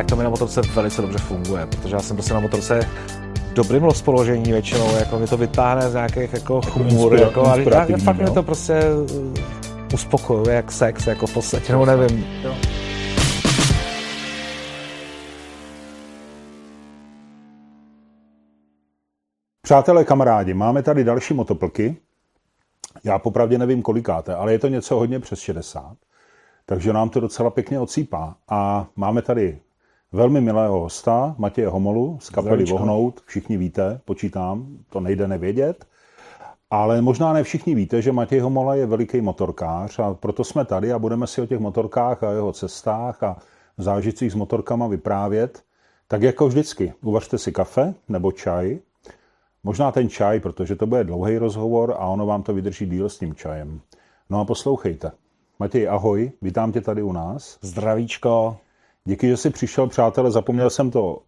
tak to mi na motorce velice dobře funguje, protože já jsem prostě na motorce dobrým rozpoložení většinou, jako mi to vytáhne z nějakých jako chmůr, jako, ale já, fakt mi to prostě uh, uspokojuje, jak sex, jako v podstatě, nebo nevím. Jo. Přátelé, kamarádi, máme tady další motoplky. Já popravdě nevím kolikáte, ale je to něco hodně přes 60. Takže nám to docela pěkně ocípá. A máme tady velmi milého hosta, Matěje Homolu z kapely Vohnout. Všichni víte, počítám, to nejde nevědět. Ale možná ne všichni víte, že Matěj Homola je veliký motorkář a proto jsme tady a budeme si o těch motorkách a jeho cestách a zážitcích s motorkama vyprávět. Tak jako vždycky, uvařte si kafe nebo čaj, Možná ten čaj, protože to bude dlouhý rozhovor a ono vám to vydrží díl s tím čajem. No a poslouchejte. Matěj, ahoj, vítám tě tady u nás. Zdravíčko. Díky, že jsi přišel, přátelé. Zapomněl jsem to,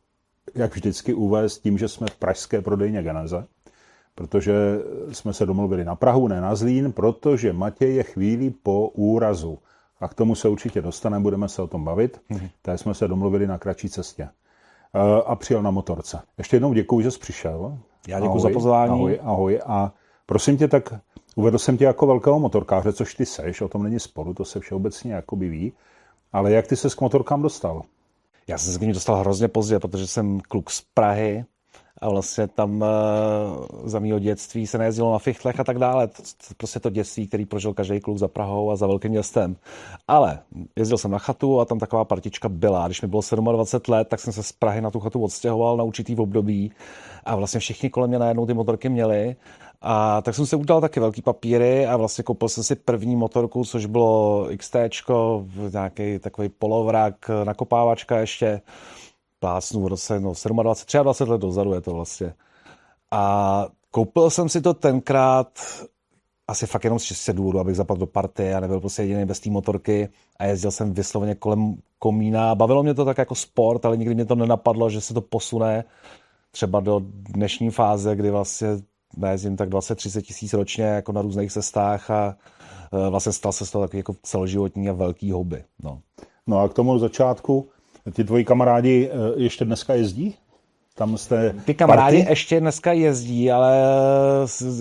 jak vždycky, uvést tím, že jsme v pražské prodejně Geneze, protože jsme se domluvili na Prahu, ne na Zlín, protože Matěj je chvíli po úrazu. A k tomu se určitě dostaneme, budeme se o tom bavit. Mm-hmm. Tak jsme se domluvili na kratší cestě. Eh, a přijel na motorce. Ještě jednou děkuji, že jsi přišel. Já děkuji za pozvání. Ahoj, ahoj. A prosím tě, tak uvedl jsem tě jako velkého motorkáře, což ty seš, o tom není sporu, to se všeobecně jakoby ví. Ale jak ty se k motorkám dostal? Já jsem se k ní dostal hrozně pozdě, protože jsem kluk z Prahy, a vlastně tam uh, za mého dětství se nejezdilo na fichtlech a tak dále. Prostě to dětství, který prožil každý kluk za Prahou a za velkým městem. Ale jezdil jsem na chatu a tam taková partička byla. Když mi bylo 27 let, tak jsem se z Prahy na tu chatu odstěhoval na určitý období a vlastně všichni kolem mě najednou ty motorky měli. A tak jsem si udal taky velký papíry a vlastně koupil jsem si první motorku, což bylo XT, nějaký takový polovrak, nakopávačka ještě plácnu v roce no, 27, 23 let dozadu je to vlastně. A koupil jsem si to tenkrát asi fakt jenom z čistě důvodu, abych zapadl do party a nebyl prostě jediný bez té motorky a jezdil jsem vysloveně kolem komína. Bavilo mě to tak jako sport, ale nikdy mě to nenapadlo, že se to posune třeba do dnešní fáze, kdy vlastně nejezdím tak 20-30 tisíc ročně jako na různých cestách a e, vlastně stal se z toho takový jako celoživotní a velký hobby. No. no a k tomu začátku Ti tvoji kamarádi eh, ještě dneska jezdí? Tam jste Ty kamarádi party? ještě dneska jezdí, ale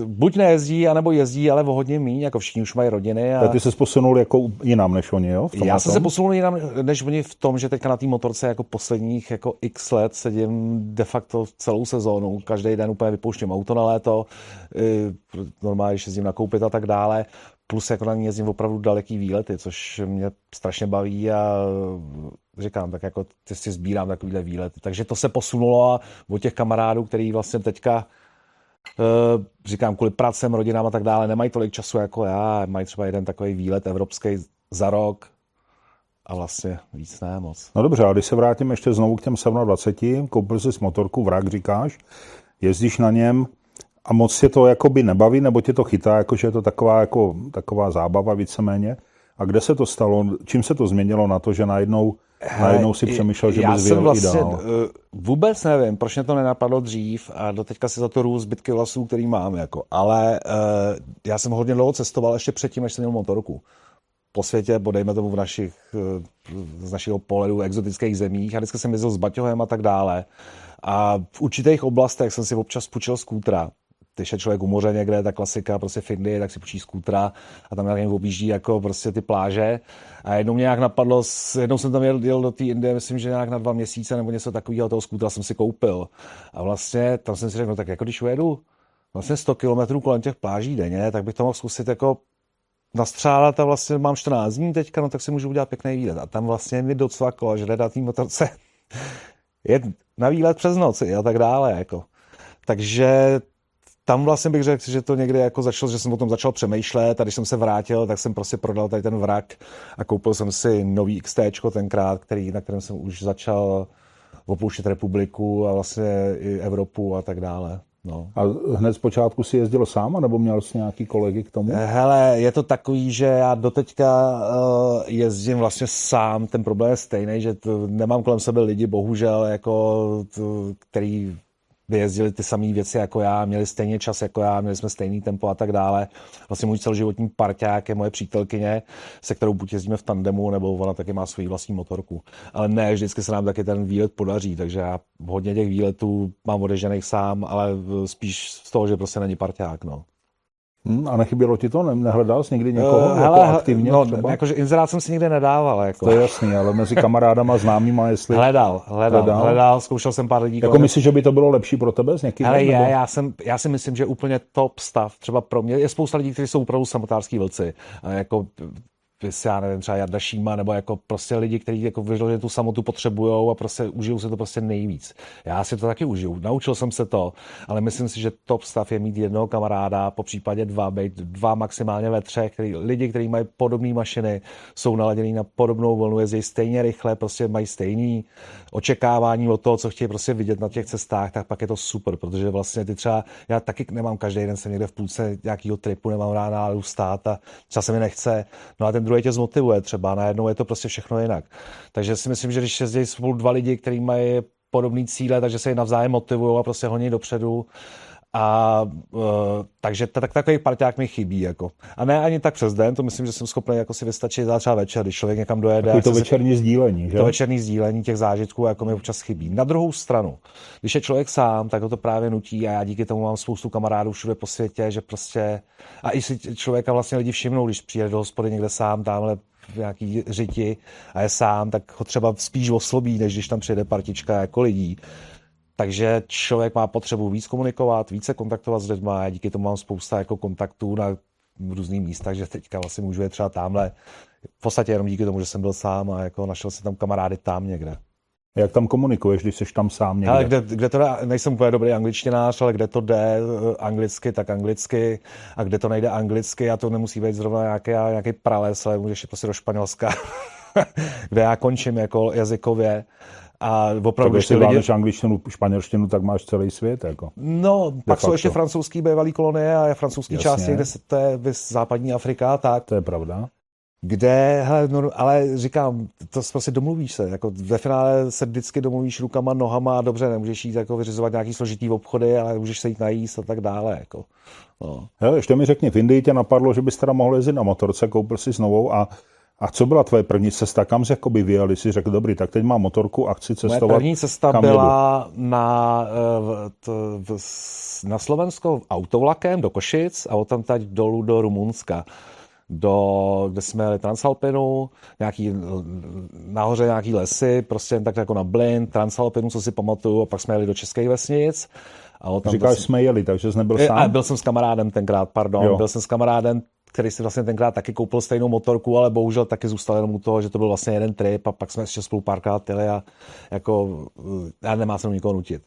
buď nejezdí, anebo jezdí, ale o hodně míň, jako všichni už mají rodiny. A... ty se posunul jako jinam než oni, jo? Já jsem se posunul jinam než oni v tom, že teďka na té motorce jako posledních jako x let sedím de facto celou sezónu. Každý den úplně vypouštím auto na léto, normálně, jezdím nakoupit a tak dále plus jako na ní jezdím opravdu daleký výlety, což mě strašně baví a říkám, tak jako ty si sbírám takovýhle výlety. Takže to se posunulo a od těch kamarádů, který vlastně teďka Uh, říkám, kvůli pracem, rodinám a tak dále, nemají tolik času jako já, mají třeba jeden takový výlet evropský za rok a vlastně víc ne moc. No dobře, a když se vrátím ještě znovu k těm 27, koupil jsi motorku, vrak říkáš, jezdíš na něm, a moc tě to jakoby nebaví, nebo tě to chytá, jakože je to taková, jako, taková zábava víceméně? A kde se to stalo? Čím se to změnilo na to, že najednou, Hele, najednou si přemýšlel, že bys vyjel vlastně, dál? Eh, vůbec nevím, proč mě to nenapadlo dřív a do teďka si za to růst zbytky vlasů, který mám. Jako. Ale uh, já jsem hodně dlouho cestoval ještě předtím, než jsem měl motorku po světě, bodejme tomu v našich, eh, z našeho pohledu exotických zemích a vždycky jsem jezdil s baťohem a tak dále. A v určitých oblastech jsem si občas půjčil skútra když je člověk u moře někde, ta klasika prostě v Indii, tak si počí skútra a tam nějakým objíždí jako prostě ty pláže. A jednou mě nějak napadlo, jednou jsem tam jel, jel do té Indie, myslím, že nějak na dva měsíce nebo něco takového, toho skútra jsem si koupil. A vlastně tam jsem si řekl, no tak jako když ujedu vlastně 100 kilometrů kolem těch pláží denně, tak bych to mohl zkusit jako nastřálat a vlastně mám 14 dní teďka, no tak si můžu udělat pěkný výlet. A tam vlastně mi docvaklo, že na té motorce je na výlet přes noc a tak dále. Jako. Takže tam vlastně bych řekl, že to někdy jako začalo, že jsem o tom začal přemýšlet a když jsem se vrátil, tak jsem prostě prodal tady ten vrak a koupil jsem si nový XT tenkrát, který, na kterém jsem už začal opouštět republiku a vlastně i Evropu a tak dále. No. A hned z počátku si jezdil sám, nebo měl jsi nějaký kolegy k tomu? Hele, je to takový, že já doteďka uh, jezdím vlastně sám. Ten problém je stejný, že to, nemám kolem sebe lidi, bohužel, jako, to, který vyjezdili ty samé věci jako já, měli stejně čas jako já, měli jsme stejný tempo a tak dále. Vlastně můj celoživotní parťák je moje přítelkyně, se kterou buď jezdíme v tandemu, nebo ona taky má svou vlastní motorku. Ale ne, vždycky se nám taky ten výlet podaří, takže já hodně těch výletů mám odežených sám, ale spíš z toho, že prostě není parťák. No. Hmm, a nechybělo ti to? Nehledal jsi někdy někoho uh, hele, jako aktivně? No, třeba? jakože inzerát jsem si nikdy nedával. Jako. To je jasný, ale mezi kamarádama známýma, jestli... Hledal, hledal, hledal, hledal zkoušel jsem pár lidí. Jako kolem... myslíš, že by to bylo lepší pro tebe s někým? Ale je, já, jsem, já si myslím, že úplně top stav, třeba pro mě, je spousta lidí, kteří jsou opravdu samotárský vlci. Jako já nevím, třeba Jarda Šíma, nebo jako prostě lidi, kteří jako vyloženě tu samotu potřebují a prostě užijou si to prostě nejvíc. Já si to taky užiju, naučil jsem se to, ale myslím si, že top stav je mít jednoho kamaráda, po případě dva, být dva maximálně ve třech, který, lidi, kteří mají podobné mašiny, jsou naladění na podobnou vlnu, jezdí stejně rychle, prostě mají stejný očekávání od toho, co chtějí prostě vidět na těch cestách, tak pak je to super, protože vlastně ty třeba, já taky nemám každý den se někde v půlce nějakého tripu, nemám rád stát a třeba se mi nechce. No a ten druhý tě zmotivuje třeba, najednou je to prostě všechno jinak. Takže si myslím, že když jezdí spolu dva lidi, kteří mají podobné cíle, takže se je navzájem motivují a prostě honí dopředu, a uh, takže tak, takový parťák mi chybí. Jako. A ne ani tak přes den, to myslím, že jsem schopný jako si vystačit za třeba večer, když člověk někam dojede. Takový to večerní sdílení, že? To večerní sdílení těch zážitků jako mi občas chybí. Na druhou stranu, když je člověk sám, tak ho to právě nutí a já díky tomu mám spoustu kamarádů všude po světě, že prostě a i si člověka vlastně lidi všimnou, když přijde do hospody někde sám, tamhle v nějaký řiti a je sám, tak ho třeba spíš oslobí, než když tam přijde partička jako lidí. Takže člověk má potřebu víc komunikovat, více kontaktovat s lidmi. Já díky tomu mám spousta jako kontaktů na různých místech, že teďka vlastně můžu je třeba tamhle. V podstatě jenom díky tomu, že jsem byl sám a jako našel jsem tam kamarády tam někde. Jak tam komunikuješ, když jsi tam sám někde? Ale kde, kde to jde, nejsem úplně dobrý angličtinář, ale kde to jde eh, anglicky, tak anglicky. A kde to nejde anglicky, a to nemusí být zrovna nějaký, nějaký prales, ale můžeš prostě do Španělska, kde já končím jako jazykově. A opravdu, když si lidi... angličtinu, španělštinu, tak máš celý svět. Jako. No, pak facto. jsou ještě francouzský bývalý kolonie a je francouzský Jasně. části, kde se, to je západní Afrika, tak. To je pravda. Kde, hele, no, ale říkám, to prostě domluvíš se, jako ve finále se vždycky domluvíš rukama, nohama a dobře, nemůžeš jít jako vyřizovat nějaký složitý obchody, ale můžeš se jít najíst a tak dále, jako. No. Hele, ještě mi řekni, v Indii tě napadlo, že bys teda mohl jezdit na motorce, koupil si znovu a a co byla tvoje první cesta? Kam jsi jakoby vyjel? Jsi řekl, dobrý, tak teď mám motorku a chci cestovat. Moje první cesta Kam byla na, eh, v, v, na Slovensko autovlakem do Košic a tam teď dolů do Rumunska do, kde jsme jeli Transalpinu, nějaký, nahoře nějaký lesy, prostě jen tak jako na Blind, Transalpinu, co si pamatuju, a pak jsme jeli do Českých vesnic. A tam Říkáš, jsme jeli, takže jsi nebyl sám? A byl jsem s kamarádem tenkrát, pardon, jo. byl jsem s kamarádem, který si vlastně tenkrát taky koupil stejnou motorku, ale bohužel taky zůstal jenom u toho, že to byl vlastně jeden trip a pak jsme ještě spolu párkrát jeli a jako já nemá se nikoho nutit.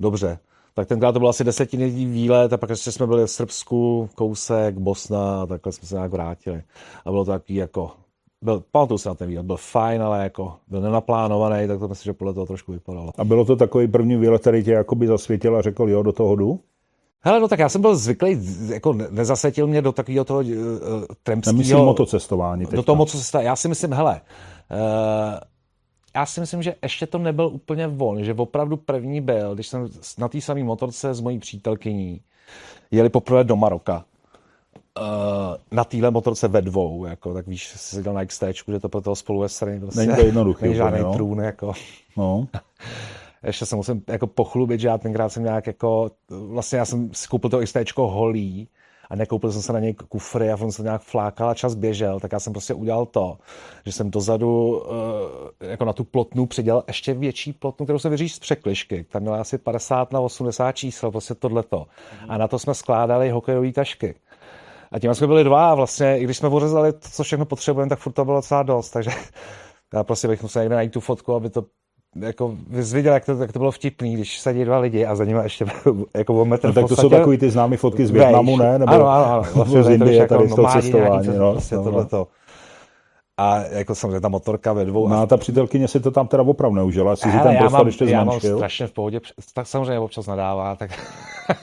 Dobře, tak tenkrát to bylo asi desetiletý výlet a pak ještě jsme byli v Srbsku, kousek, Bosna a takhle jsme se nějak vrátili. A bylo to takový jako, byl, pamatuju se na ten výlet, byl fajn, ale jako byl nenaplánovaný, tak to myslím, že podle toho trošku vypadalo. A bylo to takový první výlet, který tě jakoby zasvětil a řekl, jo, do toho jdu? Hele, no tak já jsem byl zvyklý, jako nezasetil mě do takového toho uh, trampského... Nemyslím motocestování teďka. Do toho motocestování. Já si myslím, hele, uh, já si myslím, že ještě to nebyl úplně on, že opravdu první byl, když jsem na té samé motorce s mojí přítelkyní jeli poprvé do Maroka. Uh, na téhle motorce ve dvou, jako, tak víš, jsi dal na XT, že to pro toho spolu je strany, prostě, není to jednoduché. Není žádný no. trůn, jako. No. ještě se musím jako pochlubit, že já tenkrát jsem nějak jako, vlastně já jsem si koupil to XT holý, a nekoupil jsem se na něj kufry a on se nějak flákal a čas běžel, tak já jsem prostě udělal to, že jsem dozadu uh, jako na tu plotnu přidělal ještě větší plotnu, kterou se vyříš z překlišky. Tam měla asi 50 na 80 čísel, prostě tohleto. A na to jsme skládali hokejové tašky. A tím jsme byli dva a vlastně, i když jsme pořezali to, co všechno potřebujeme, tak furt to bylo docela dost. Takže já prostě bych musel někde najít tu fotku, aby to jako viděl, jak to, jak to bylo vtipný, když sedí dva lidi a za nimi ještě jako o metr no, tak to jsou takový ty známé fotky z Větnamu, ne? Nebo, ano, ano, ano. Vlastně z Indie, tady z toho cestování. No, prostě no, tohleto. No. A jako samozřejmě ta motorka ve dvou. No a ta přítelkyně si to tam teda opravdu neužila, jestli si tam prostor ještě Já mám strašně v pohodě, tak samozřejmě občas nadává, tak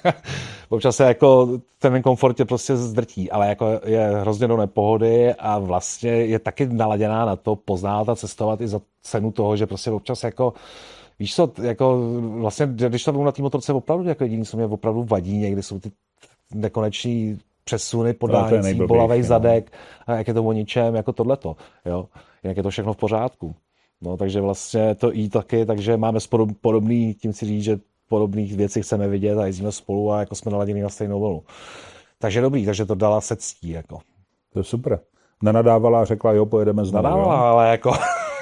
občas se jako ten komfort tě prostě zdrtí, ale jako je hrozně do nepohody a vlastně je taky naladěná na to poznat a cestovat i za cenu toho, že prostě občas jako víš co, jako vlastně, když to na té motorce opravdu jako jediný, co mě opravdu vadí někdy, jsou ty nekoneční přesuny po dálnici, bolavej no. zadek, a jak je to o ničem, jako tohleto, jo. Jak je to všechno v pořádku. No, takže vlastně to i taky, takže máme podobný, tím si říct, že podobných věcí chceme vidět a jezdíme spolu a jako jsme naladěni na stejnou vlnu. Takže dobrý, takže to dala se ctí, jako. To je super. Nenadávala a řekla, jo, pojedeme znovu. Nadávala, jo? ale jako...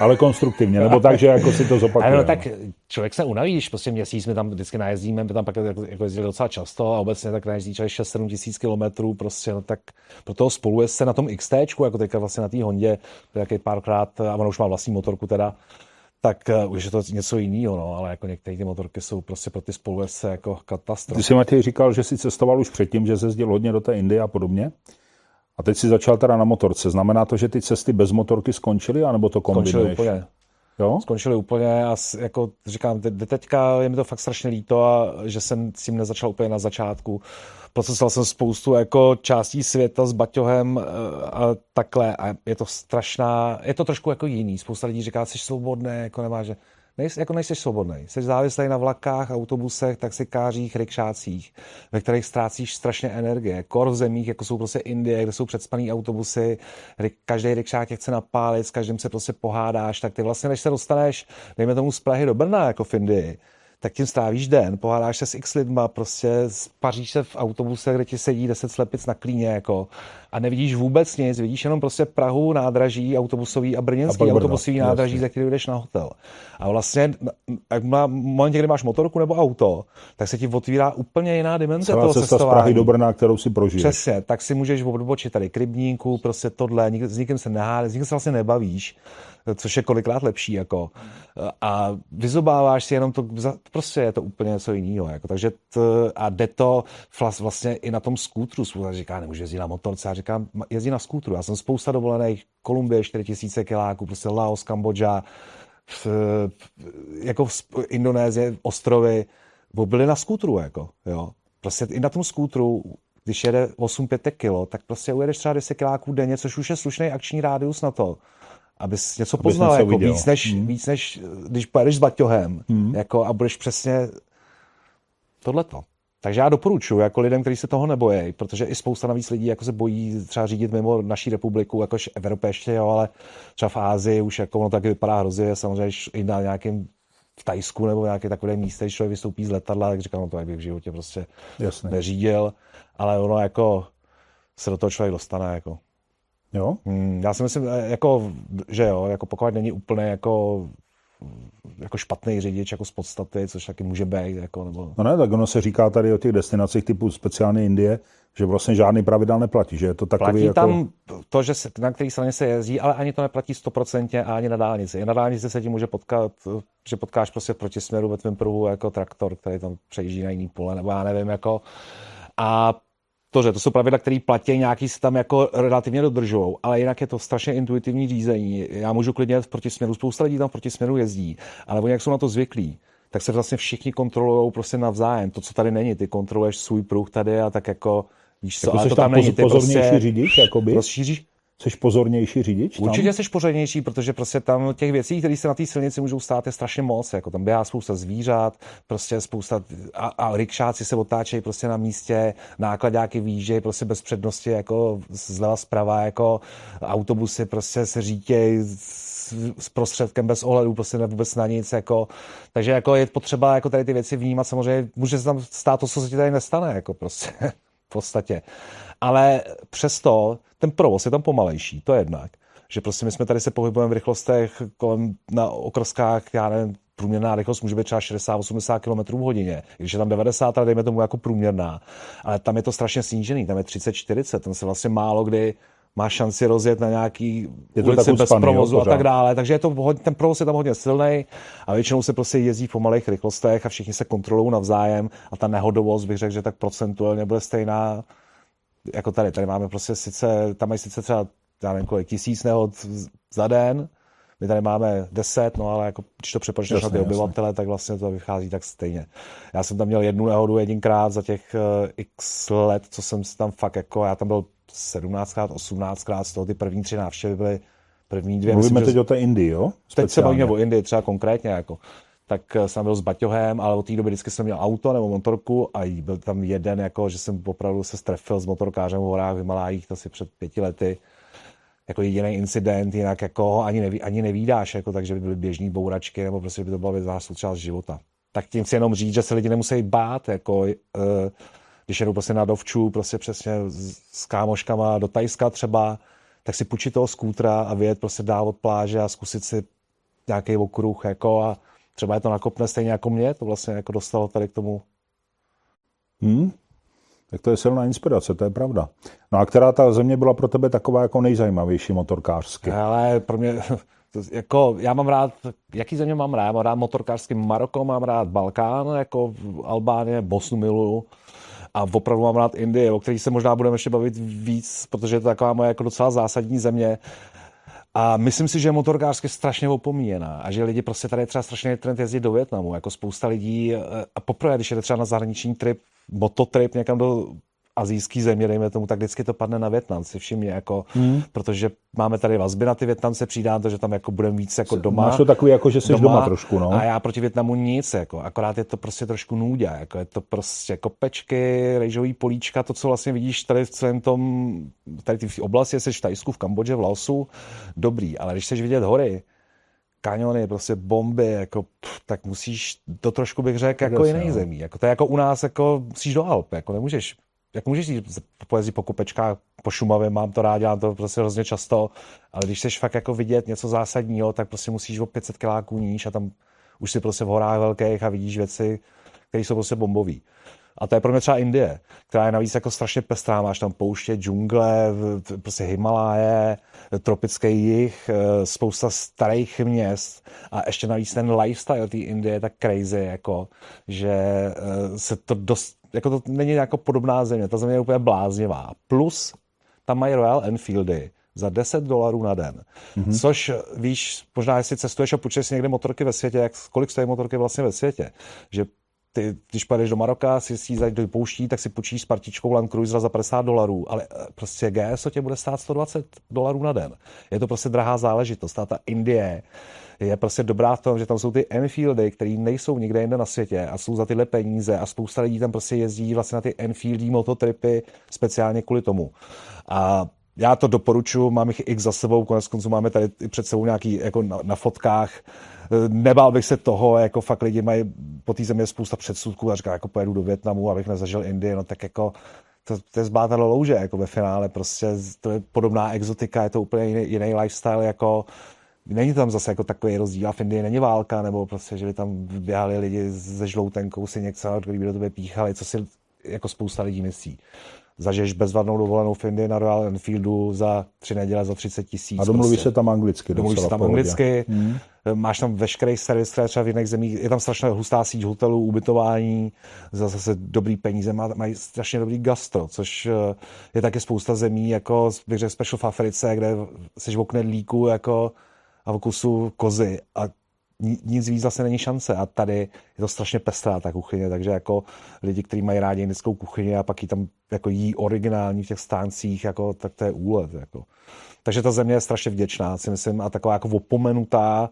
Ale konstruktivně, nebo tak, že jako si to zopakuje. No, tak člověk se unaví, když prostě měsíc my tam vždycky najezdíme, my tam pak jako, jako jezdili docela často a obecně tak najezdí člověk 6-7 tisíc kilometrů, prostě no, tak pro toho spolu se na tom XT, jako teďka vlastně na té Hondě, taky párkrát, a ono už má vlastní motorku teda, tak uh, už je to něco jiného, no, ale jako některé ty motorky jsou prostě pro ty spolujezdce jako katastrofa. Ty jsi Matěj říkal, že jsi cestoval už předtím, že se jezdil hodně do té Indie a podobně. A teď si začal teda na motorce. Znamená to, že ty cesty bez motorky skončily, anebo to kombinuješ? Skončily úplně. Jo? Skončily úplně a jako říkám, teďka je mi to fakt strašně líto, a že jsem s tím nezačal úplně na začátku. Procesoval jsem spoustu jako částí světa s baťohem eh, a takhle a je to strašná, je to trošku jako jiný. Spousta lidí říká, jsi svobodný, jako nemáš, že nejsi, jako nejsi svobodný. Jsi závislý na vlakách, autobusech, taxikářích, rikšácích, ve kterých ztrácíš strašně energie. Kor v zemích, jako jsou prostě Indie, kde jsou předspaný autobusy, každý rikšák tě chce napálit, s každým se prostě pohádáš, tak ty vlastně, než se dostaneš, dejme tomu z Prahy do Brna, jako v Indii, tak tím strávíš den, pohádáš se s x lidma, prostě paříš se v autobuse, kde ti sedí 10 slepic na klíně, jako, a nevidíš vůbec nic, vidíš jenom prostě Prahu, nádraží autobusový a brněnský a autobusový Brno, nádraží, za který jdeš na hotel. A vlastně, jak má, momentě, kdy máš motorku nebo auto, tak se ti otvírá úplně jiná dimenze Celá toho cesta cestování. z Prahy do Brna, kterou si prožiješ. Přesně, tak si můžeš odbočit tady k rybníku, prostě tohle, s nikým se nehádáš, s nikým se vlastně nebavíš což je kolikrát lepší. Jako. A vyzobáváš si jenom to, prostě je to úplně něco jiného. Jako. Takže t, a jde to vlastně i na tom skútru. Spousta říká, nemůže jezdit na motorce. Já říkám, jezdí na skútru. Já jsem spousta dovolených, Kolumbie 4000 kiláků, prostě Laos, Kambodža, jako Indonésie, ostrovy, byli na skútru. Jako, jo. Prostě i na tom skútru když jede 8-5 kilo, tak prostě ujedeš třeba 10 kiláků denně, což už je slušný akční rádius na to, abys něco abys poznal, něco jako víc než, hmm. víc než když pojedeš s baťohem hmm. jako, a budeš přesně tohleto. Takže já doporučuji jako lidem, kteří se toho nebojí, protože i spousta navíc lidí jako se bojí třeba řídit mimo naší republiku, jakož Evropě ještě, jo, ale třeba v Ázii už jako ono taky vypadá hrozně, samozřejmě i na nějakém v Tajsku nebo nějaké takové místě, když člověk vystoupí z letadla, tak říkám, no to jak bych v životě prostě Jasně. neřídil, ale ono jako se do toho člověk dostane. Jako. Jo? Hmm, já si myslím, eh, jako, že jo, jako pokud není úplně jako jako špatný řidič jako z podstaty, což taky může být. Jako, nebo... No ne, tak ono se říká tady o těch destinacích typu speciálně Indie, že vlastně žádný pravidel neplatí, že je to takový Platí jako... tam to, že se, na který straně se jezdí, ale ani to neplatí stoprocentně a ani na dálnici. I na dálnici se ti může potkat, že potkáš prostě proti směru ve tvém pruhu jako traktor, který tam přejíždí na jiný pole, nebo já nevím, jako a to, že to jsou pravidla, které platí, nějaký se tam jako relativně dodržují, ale jinak je to strašně intuitivní řízení. Já můžu klidně v protisměru, spousta lidí tam v protisměru jezdí, ale oni jak jsou na to zvyklí, tak se vlastně všichni kontrolují prostě navzájem. To, co tady není, ty kontroluješ svůj pruh tady a tak jako víš co, jako ale to tam, tam není. Ty prostě řidič, jakoby? Rozšíříš, Jsi pozornější řidič? Tam? Určitě jsi pozornější, protože prostě tam těch věcí, které se na té silnici můžou stát, je strašně moc. Jako tam běhá spousta zvířat, prostě spousta a, a rikšáci se otáčejí prostě na místě, nákladáky výjíždějí prostě bez přednosti, jako zleva zprava, jako autobusy prostě se řítějí s prostředkem bez ohledu prostě ne vůbec na nic, jako, takže jako je potřeba jako tady ty věci vnímat, samozřejmě může se tam stát to, co se ti tady nestane, jako prostě v podstatě. Ale přesto ten provoz je tam pomalejší, to je jednak. Že prostě my jsme tady se pohybujeme v rychlostech kolem na okrskách, já nevím, průměrná rychlost může být třeba 60-80 km v hodině, když je tam 90, ale dejme tomu jako průměrná. Ale tam je to strašně snížený, tam je 30-40, tam se vlastně málo kdy má šanci rozjet na nějaký je to ulici bez provozu jo, a tak dále. Takže je to, ten provoz je tam hodně silný a většinou se prostě jezdí v pomalých rychlostech a všichni se kontrolují navzájem a ta nehodovost bych řekl, že tak procentuálně bude stejná jako tady. Tady máme prostě sice, tam mají sice třeba, já nevím kolik, tisíc nehod za den, my tady máme 10, no ale jako, když to přepočteš na ty obyvatele, jasně. tak vlastně to vychází tak stejně. Já jsem tam měl jednu nehodu jedinkrát za těch uh, x let, co jsem tam fakt jako, já tam byl 17krát, 18krát, z toho ty první tři návštěvy byly první dvě. Mluvíme myslím, teď že... o té Indii, jo? Speciálně. Teď se bavíme o Indii třeba konkrétně, jako tak jsem byl s Baťohem, ale od té doby vždycky jsem měl auto nebo motorku a byl tam jeden, jako, že jsem opravdu se strefil s motorkářem v horách v Himalájích asi před pěti lety. Jako jediný incident, jinak jako ani, neví, ani nevídáš, jako, takže by byly běžní bouračky, nebo prostě by to byla věc součást života. Tak tím chci jenom říct, že se lidi nemusí bát, jako, uh, když jedou prostě na dovču, prostě přesně s kámoškama do Tajska třeba, tak si půjčit toho skútra a vyjet prostě dál od pláže a zkusit si nějaký okruh, jako a třeba je to nakopne stejně jako mě, to vlastně jako dostalo tady k tomu. Hmm. Tak to je silná inspirace, to je pravda. No a která ta země byla pro tebe taková jako nejzajímavější motorkářsky? Ale pro mě, jako, já mám rád, jaký země mám rád? Mám rád motorkářský Maroko, mám rád Balkán, jako Albánie, Bosnu miluju a opravdu mám rád Indii, o který se možná budeme ještě bavit víc, protože je to taková moje jako docela zásadní země. A myslím si, že je motorkářsky strašně opomíjená a že lidi prostě tady je třeba strašně trend jezdit do Větnamu. Jako spousta lidí, eh, a poprvé, když jde třeba na zahraniční trip, mototrip někam do azijský země, dejme tomu, tak vždycky to padne na Větnam, si všimně, jako, hmm. protože máme tady vazby na ty Větnamce, přijde to, že tam jako budeme víc jako doma. Máš to takový, jako, že jsi doma, doma trošku, no. A já proti Větnamu nic, jako, akorát je to prostě trošku nůdě, jako je to prostě kopečky, rejžový políčka, to, co vlastně vidíš tady v celém tom, tady v oblasti, jsi v Tajsku, v Kambodži, v Laosu, dobrý, ale když chceš vidět hory, kaniony, prostě bomby, jako, pff, tak musíš, to trošku bych řekl, jako jiný no. zemí. Jako, to je jako u nás, jako musíš do Alp, jako nemůžeš jak můžeš jít pojezdit po kopečkách, po Šumavě, mám to rád, dělám to prostě hrozně často, ale když chceš fakt jako vidět něco zásadního, tak prostě musíš o 500 kiláků níž a tam už si prostě v horách velkých a vidíš věci, které jsou prostě bombové. A to je pro mě třeba Indie, která je navíc jako strašně pestrá. Máš tam pouště, džungle, prostě Himaláje, tropický jih, eh, spousta starých měst a ještě navíc ten lifestyle té Indie je tak crazy, jako, že eh, se to dost jako to není jako podobná země, ta země je úplně bláznivá. Plus tam mají Royal Enfieldy za 10 dolarů na den. Mm-hmm. Což víš, možná jestli cestuješ a půjčeš si někde motorky ve světě, jak, kolik stojí motorky vlastně ve světě. Že ty, když pojedeš do Maroka, si si zajít do pouští, tak si půjčíš s partičkou Land Cruiser za 50 dolarů, ale eh, prostě GSO tě bude stát 120 dolarů na den. Je to prostě drahá záležitost. A ta Indie je prostě dobrá v tom, že tam jsou ty Enfieldy, které nejsou nikde jinde na světě a jsou za tyhle peníze a spousta lidí tam prostě jezdí vlastně na ty Enfieldí mototripy speciálně kvůli tomu. A já to doporučuji, mám jich x za sebou, konec konců máme tady před sebou nějaký jako na, na fotkách. Nebál bych se toho, jako fakt lidi mají po té země spousta předsudků a říká, jako pojedu do Větnamu, abych nezažil Indii, no tak jako to, to je zbátalo louže, jako ve finále, prostě to je podobná exotika, je to úplně jiný, jiný lifestyle, jako Není tam zase jako takový rozdíl a v Indii není válka, nebo prostě, že by tam běhali lidi se žloutenkou si něco, který by do tebe píchali, co si jako spousta lidí myslí. Zažiješ bezvadnou dovolenou v Indii na Royal Enfieldu za tři neděle za 30 tisíc. A domluvíš prostě. se tam anglicky. Domluvíš se tam pohodě. anglicky, hmm. máš tam veškerý servis, které třeba v jiných zemích, je tam strašně hustá síť hotelů, ubytování, za zase dobrý peníze, mají strašně dobrý gastro, což eh, je také spousta zemí, jako bych řekl special v Africe, kde jsi v oknedlíku, jako a v kusu kozy a nic víc zase není šance a tady je to strašně pestrá ta kuchyně, takže jako lidi, kteří mají rádi indickou kuchyni a pak ji tam jako jí originální v těch stáncích, jako, tak to je úlet. Jako. Takže ta země je strašně vděčná, si myslím, a taková jako opomenutá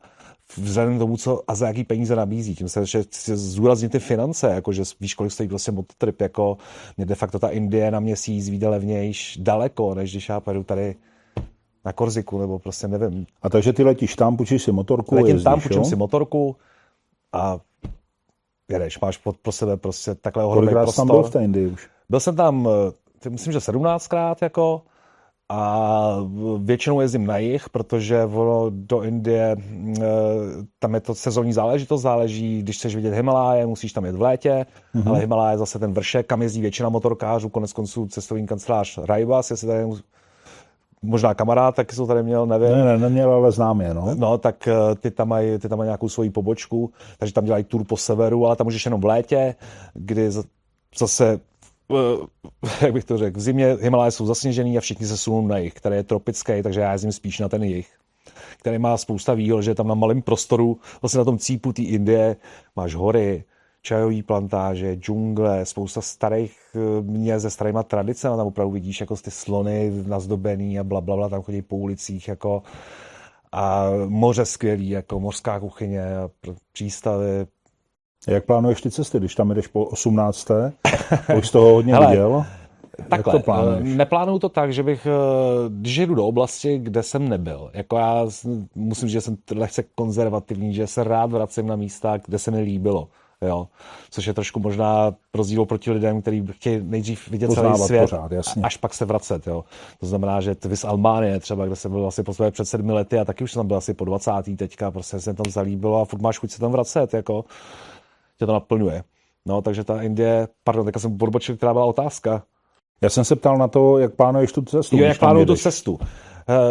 vzhledem k tomu, co a za jaký peníze nabízí. Tím se že zúrazní ty finance, jako že víš, kolik stojí vlastně mototrip, jako mě de facto ta Indie na měsíc vyjde levnějš daleko, než když já pojedu tady na Korziku, nebo prostě nevím. A takže ty letíš tam, půjčíš si motorku, Letím jezdíš, tam, půjčím si motorku a jedeš, máš pod, pro sebe prostě takhle ohromný prostor. tam byl v té Indii už? Byl jsem tam, eh, myslím, že 17krát jako a většinou jezdím na jich, protože ono do Indie, eh, tam je to sezónní záležitost, záleží, když chceš vidět Himaláje, musíš tam jet v létě, mm-hmm. ale Himaláje je zase ten vršek, kam jezdí většina motorkářů, konec konců cestovní kancelář Raibas, jestli tady možná kamarád, taky jsou tady měl, nevím. Ne, ne, neměl, ale znám je, no. No, tak eh, ty tam mají, ty tam mají nějakou svoji pobočku, takže tam dělají tour po severu, ale tam můžeš jenom v létě, kdy zase eh, jak bych to řekl, v zimě Himaláje jsou zasněžený a všichni se sunou na jich, který je tropický, takže já jezdím spíš na ten jich který má spousta výhod, že tam na malém prostoru, vlastně na tom cípu té Indie, máš hory, čajové plantáže, džungle, spousta starých eh, měst se starýma tradicemi, tam opravdu vidíš jako ty slony nazdobený a bla, bla, bla tam chodí po ulicích jako a moře skvělý, jako mořská kuchyně, přístavy. Jak plánuješ ty cesty, když tam jdeš po 18. už z toho hodně Hele, viděl? Takhle, Jak to eh, neplánuju to tak, že bych, eh, když jdu do oblasti, kde jsem nebyl, jako já musím říct, že jsem lehce konzervativní, že se rád vracím na místa, kde se mi líbilo. Jo. Což je trošku možná rozdíl proti lidem, kteří chtějí nejdřív vidět Poznávat celý svět, pořád, jasně. až pak se vracet. Jo. To znamená, že ty z Albánie třeba, kde jsem byl asi po své před sedmi lety a taky už jsem tam byl asi po 20. teďka, prostě se tam zalíbilo a furt máš chuť se tam vracet, jako tě to naplňuje. No, takže ta Indie, pardon, teďka jsem odbočil, která byla otázka. Já jsem se ptal na to, jak plánuješ tu cestu. Jo, jak plánuju tu cestu.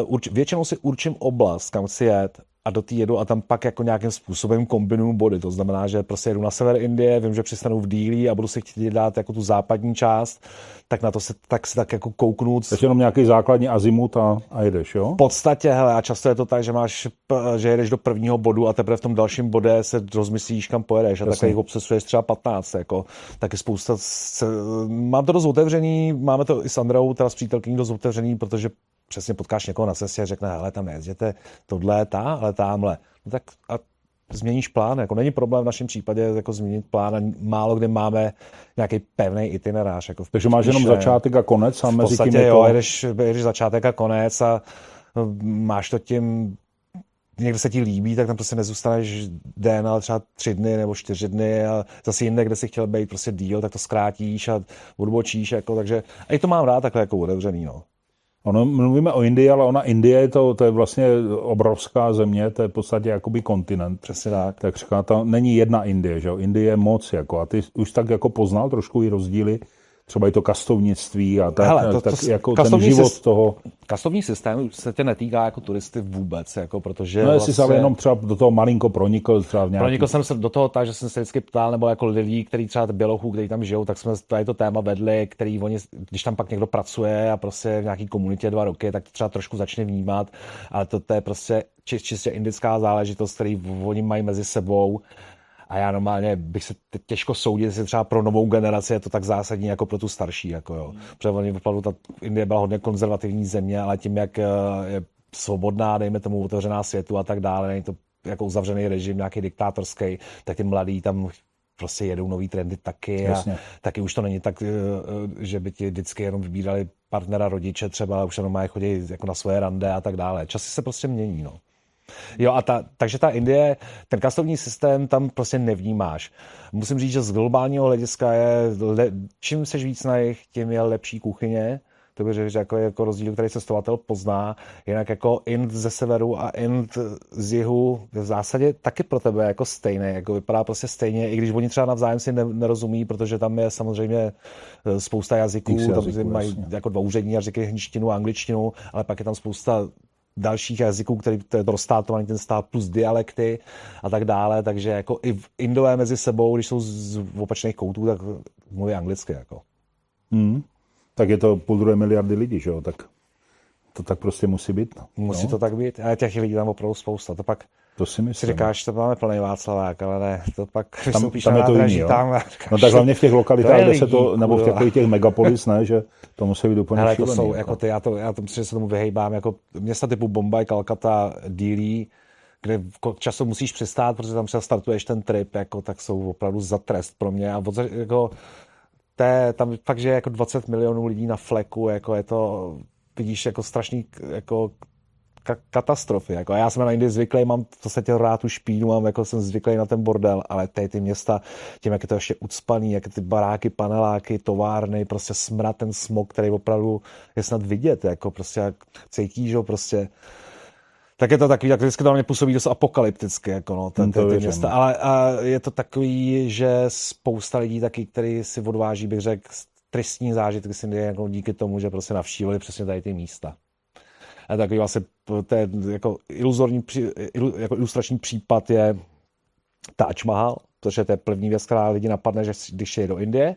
Uh, většinou si určím oblast, kam chci jet a do té jedu a tam pak jako nějakým způsobem kombinuju body. To znamená, že prostě jedu na sever Indie, vím, že přistanu v Dílí a budu si chtít dát jako tu západní část, tak na to se tak, se tak jako kouknout. Takže jenom nějaký základní azimut a, a jedeš, jo? V podstatě, hele, a často je to tak, že máš, že jedeš do prvního bodu a teprve v tom dalším bodě se rozmyslíš, kam pojedeš a Jasně. takových obsesuješ třeba 15, jako, taky spousta, se, mám to dost otevřený, máme to i s Andreou, teda s přítelkyní dost otevřený, protože přesně potkáš někoho na cestě a řekne, hele, tam nejezděte tohle, ta, ale tamhle. No tak a změníš plán. Jako není problém v našem případě jako změnit plán a málo kde máme nějaký pevný itinerář. Jako Takže máš jenom začátek a konec a mezi tím je to... jo, jedeš, jedeš začátek a konec a no, máš to tím někde se ti líbí, tak tam prostě nezůstaneš den, ale třeba tři dny nebo čtyři dny a zase jinde, kde si chtěl být prostě díl, tak to zkrátíš a odbočíš, jako, takže a i to mám rád takhle jako otevřený, no. Ono, mluvíme o Indii, ale ona Indie je to, to je vlastně obrovská země, to je v podstatě jakoby kontinent. Přesně tak. Tak říká, to není jedna Indie, že jo? Indie je moc, jako, a ty už tak jako poznal trošku i rozdíly třeba i to kastovnictví a tak, Hele, to, tak to, jako ten život syst, toho. Kastovní systém se tě netýká jako turisty vůbec, jako protože No jestli vlastně, se jenom třeba do toho malinko pronikl třeba v nějaký... Pronikl jsem se do toho tak, že jsem se vždycky ptal, nebo jako lidí, kteří třeba bělochů, kteří tam žijou, tak jsme tady to téma vedli, který oni, když tam pak někdo pracuje a prostě v nějaký komunitě dva roky, tak to třeba trošku začne vnímat, ale to, to je prostě čistě indická záležitost, který oni mají mezi sebou a já normálně bych se těžko soudit, jestli třeba pro novou generaci je to tak zásadní jako pro tu starší. Jako jo. Hmm. Protože opravdu ta Indie byla hodně konzervativní země, ale tím, jak eh, je svobodná, dejme tomu otevřená světu a tak dále, není to jako uzavřený režim, nějaký diktátorský, tak ty mladí tam prostě jedou nový trendy taky a Jasně. taky už to není tak, eh, eh, že by ti vždycky jenom vybírali partnera rodiče třeba, už jenom mají chodit jako na svoje rande a tak dále. Časy se prostě mění, no. Jo, a ta, takže ta Indie, ten kastovní systém tam prostě nevnímáš. Musím říct, že z globálního hlediska je, le, čím seš víc na jich, tím je lepší kuchyně, to bych řekl, že jako, jako rozdíl, který cestovatel pozná. Jinak jako Ind ze severu a Ind z jihu v zásadě taky pro tebe jako stejné, jako vypadá prostě stejně, i když oni třeba navzájem si nerozumí, protože tam je samozřejmě eh, spousta jazyků, tam jazyků, mají jasně. jako dva úřední jazyky, hněčtinu a angličtinu, ale pak je tam spousta dalších jazyků, který to je to rozstátovaný ten stát plus dialekty a tak dále, takže jako i v Indové mezi sebou, když jsou z opačných koutů, tak mluví anglicky. Jako. Hmm. Tak je to půl druhé miliardy lidí, že jo? Tak to tak prostě musí být. No. Musí no. to tak být. A těch lidí tam opravdu spousta. To pak to si myslím. Si říkáš, to máme plný Václavák, ale ne, to pak tam, tam je to jiný, tam. No tak hlavně v těch lokalitách, kde se to, nebo v těch, těch megapolis, ne, že to musí být úplně šílený, to jsou, jako, jako ty, já to, já to myslím, že se tomu vyhejbám, jako města typu Bombay, Kalkata, Dili, kde často musíš přistát, protože tam třeba startuješ ten trip, jako, tak jsou opravdu za trest pro mě. A od, jako, té, tam fakt, že je jako 20 milionů lidí na fleku, jako je to, vidíš jako strašný jako ka- katastrofy. Jako. Já jsem na Indii zvyklý, mám v podstatě rád tu špínu, mám, jako jsem zvyklý na ten bordel, ale tady ty města, tím, jak je to ještě ucpaný, jak ty baráky, paneláky, továrny, prostě smrad, ten smog, který opravdu je snad vidět, jako prostě jak cítíš ho prostě tak je to takový, tak vždycky to na mě působí dost apokalypticky, jako no, ten, ty, ty města. Ale a je to takový, že spousta lidí taky, který si odváží, bych řekl, tristní zážitky si jako díky tomu, že prostě navštívili přesně tady ty místa takový vlastně je jako iluzorní, jako ilustrační případ je Taj Mahal, protože to je první věc, která lidi napadne, že když je do Indie,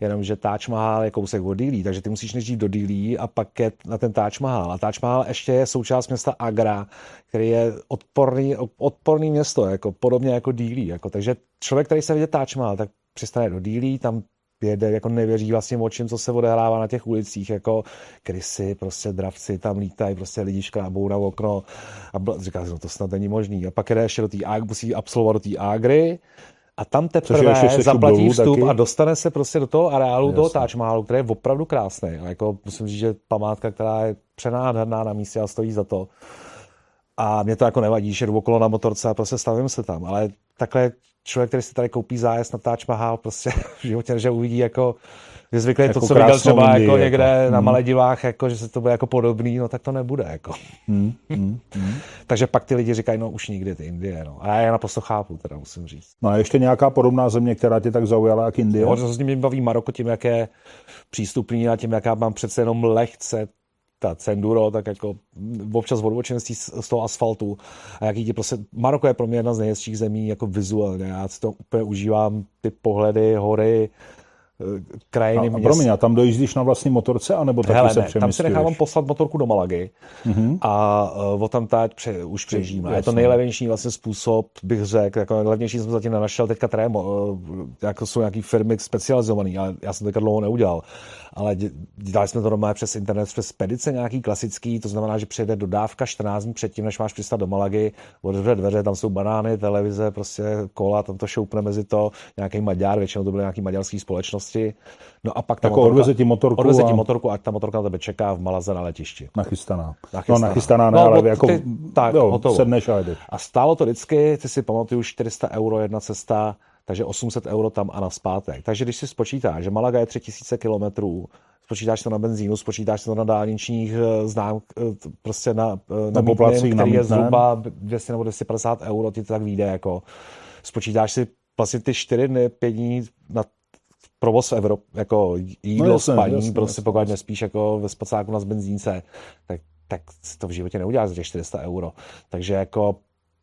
jenomže Taj Mahal je kousek od Dili, takže ty musíš nejdřív do Dili a pak je na ten Taj Mahal. A Taj Mahal ještě je součást města Agra, který je odporný, odporný město, jako podobně jako Dili. Jako, takže člověk, který se vidí Taj Mahal, tak přistane do Dili, tam jede, jako nevěří vlastně očím, co se odehrává na těch ulicích, jako krysy, prostě dravci tam lítají, prostě lidi škrábou na okno a bl- říká no to snad není možný. A pak jde ještě do té musí absolvovat do té Agry, a tam teprve zaplatí dolů, vstup taky. a dostane se prostě do toho areálu, Jasne. toho Taj Mahalu, který je opravdu krásný. A jako musím říct, že památka, která je přenádherná na místě a stojí za to. A mě to jako nevadí, že jdu okolo na motorce a prostě stavím se tam. Ale takhle člověk, který si tady koupí zájezd na Taj Mahal, prostě v životě, že uvidí jako je zvyklý jako to, co viděl třeba Indii, jako někde jako. na hmm. Maledivách, jako, že se to bude jako podobný, no tak to nebude. Jako. Hmm. Hmm. Hmm. Takže pak ty lidi říkají, no už nikdy ty Indie. No. A já je naprosto chápu, teda musím říct. No a ještě nějaká podobná země, která tě tak zaujala, jak Indie? Jo, to s ním baví Maroko tím, jak je přístupný a tím, jaká mám přece jenom lehce ta cenduro, tak jako občas odvočenství z toho asfaltu a jaký ti prostě, Maroko je pro mě jedna z nejhezčích zemí jako vizuálně, já si to úplně užívám, ty pohledy, hory, krajiny. A, a promiň, a tam dojíždíš na vlastní motorce, anebo taky Hele, se ne, tam si nechávám poslat motorku do Malagy mm-hmm. a uh, o tam teď pře, už přežijím. Je to nejlevnější vlastně způsob, bych řekl, jako levnější jsem zatím nenašel, teďka trémo, uh, jako jsou nějaký firmy specializovaný, ale já jsem teďka dlouho neudělal ale dělali jsme to doma přes internet, přes spedice nějaký klasický, to znamená, že přijede dodávka 14 dní předtím, než máš přistat do Malagy, otevře dveře, tam jsou banány, televize, prostě kola, tam to šoupne mezi to, nějaký Maďar, většinou to byly nějaký maďarské společnosti. No a pak ta jako motorka, odveze ti motorku. Odveze ti motorku, ať ta motorka na tebe čeká v Malaze na letišti. Nachystaná. nachystaná. No nachystaná ne, no, ale jako ty, tak, jo, sedneš a jdeš. A stálo to vždycky, ty si pamatuju, 400 euro jedna cesta, takže 800 euro tam a na zpátek. Takže když si spočítáš, že Malaga je 3000 kilometrů, spočítáš to na benzínu, spočítáš to na dálničních eh, znám, eh, prostě na, eh, na, na který je zhruba 200 nebo 250 euro, ty to tak vyjde, jako spočítáš si vlastně ty čtyři dny, pět dní na provoz v Evropě, jako jídlo, no, jasně, spaní, jasně, prostě jasně, pokud jasně. nespíš jako ve spacáku na benzínce, tak, tak to v životě neuděláš za těch 400 euro. Takže jako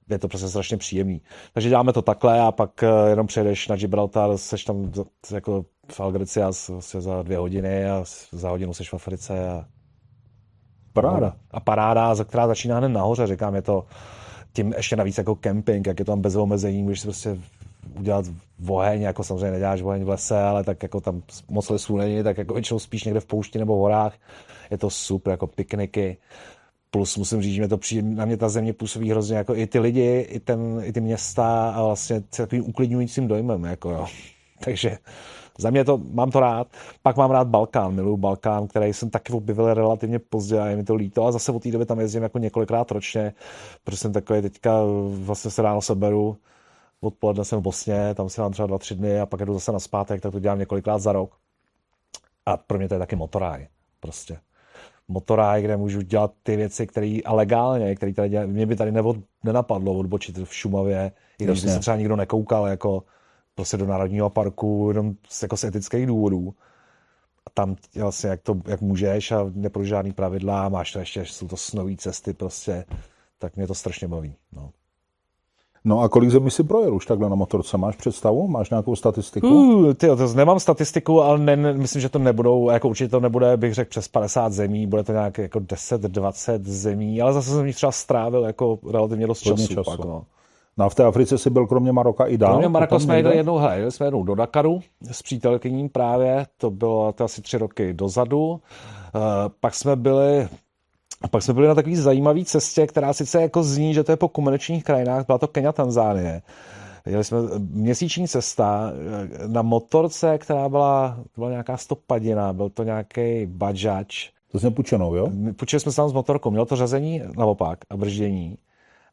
je to prostě strašně příjemný. Takže děláme to takhle a pak eh, jenom přejdeš na Gibraltar, seš tam jako v Algricias vlastně za dvě hodiny a za hodinu seš v Africe a paráda. A paráda, za která začíná hned nahoře, říkám, je to tím ještě navíc jako kemping, jak je to tam bez omezení, můžeš si prostě udělat oheň, jako samozřejmě neděláš oheň v lese, ale tak jako tam moc lesů není, tak jako většinou spíš někde v poušti nebo v horách. Je to super, jako pikniky. Plus musím říct, že mě to přijde, na mě ta země působí hrozně jako i ty lidi, i, ten, i ty města a vlastně takovým uklidňujícím dojmem. Jako jo. Takže za mě to, mám to rád. Pak mám rád Balkán, miluju Balkán, který jsem taky objevil relativně pozdě a je mi to líto. A zase od té doby tam jezdím jako několikrát ročně, protože jsem takový teďka vlastně se ráno seberu, odpoledne jsem v Bosně, tam se mám třeba dva, tři dny a pak jdu zase na zpátek, tak to dělám několikrát za rok. A pro mě to je taky motoráj. Prostě motoráj, kde můžu dělat ty věci, které a legálně, které tady dělá, mě by tady nebo nenapadlo odbočit v Šumavě, i když by se třeba nikdo nekoukal jako prostě do Národního parku jenom z, jako z etických důvodů. A tam vlastně jak, to, jak můžeš a neproč žádný pravidla, máš to ještě, jsou to snový cesty prostě, tak mě to strašně baví. No. No a kolik zemí si projel už takhle na motorce? Máš představu? Máš nějakou statistiku? Uh, tyjo, to nemám statistiku, ale ne, ne, myslím, že to nebudou, jako určitě to nebude, bych řekl, přes 50 zemí, bude to nějak jako 10-20 zemí, ale zase jsem jich třeba strávil jako relativně dost času. času. Pak, no. No a v té Africe si byl kromě Maroka i dál? Kromě Maroka jsme jeli jednou, hele, jeli jsme jednou do Dakaru s přítelkyním právě, to bylo to asi tři roky dozadu. Uh, pak jsme byli a pak jsme byli na takové zajímavé cestě, která sice jako zní, že to je po komerčních krajinách, byla to Kenya, Tanzánie. Jeli jsme měsíční cesta eh, na motorce, která byla, to byla nějaká stopadina, byl to nějaký bajač. To jsme půjčenou, jo? Půjčili jsme se tam s motorkou, mělo to řazení naopak a brždění.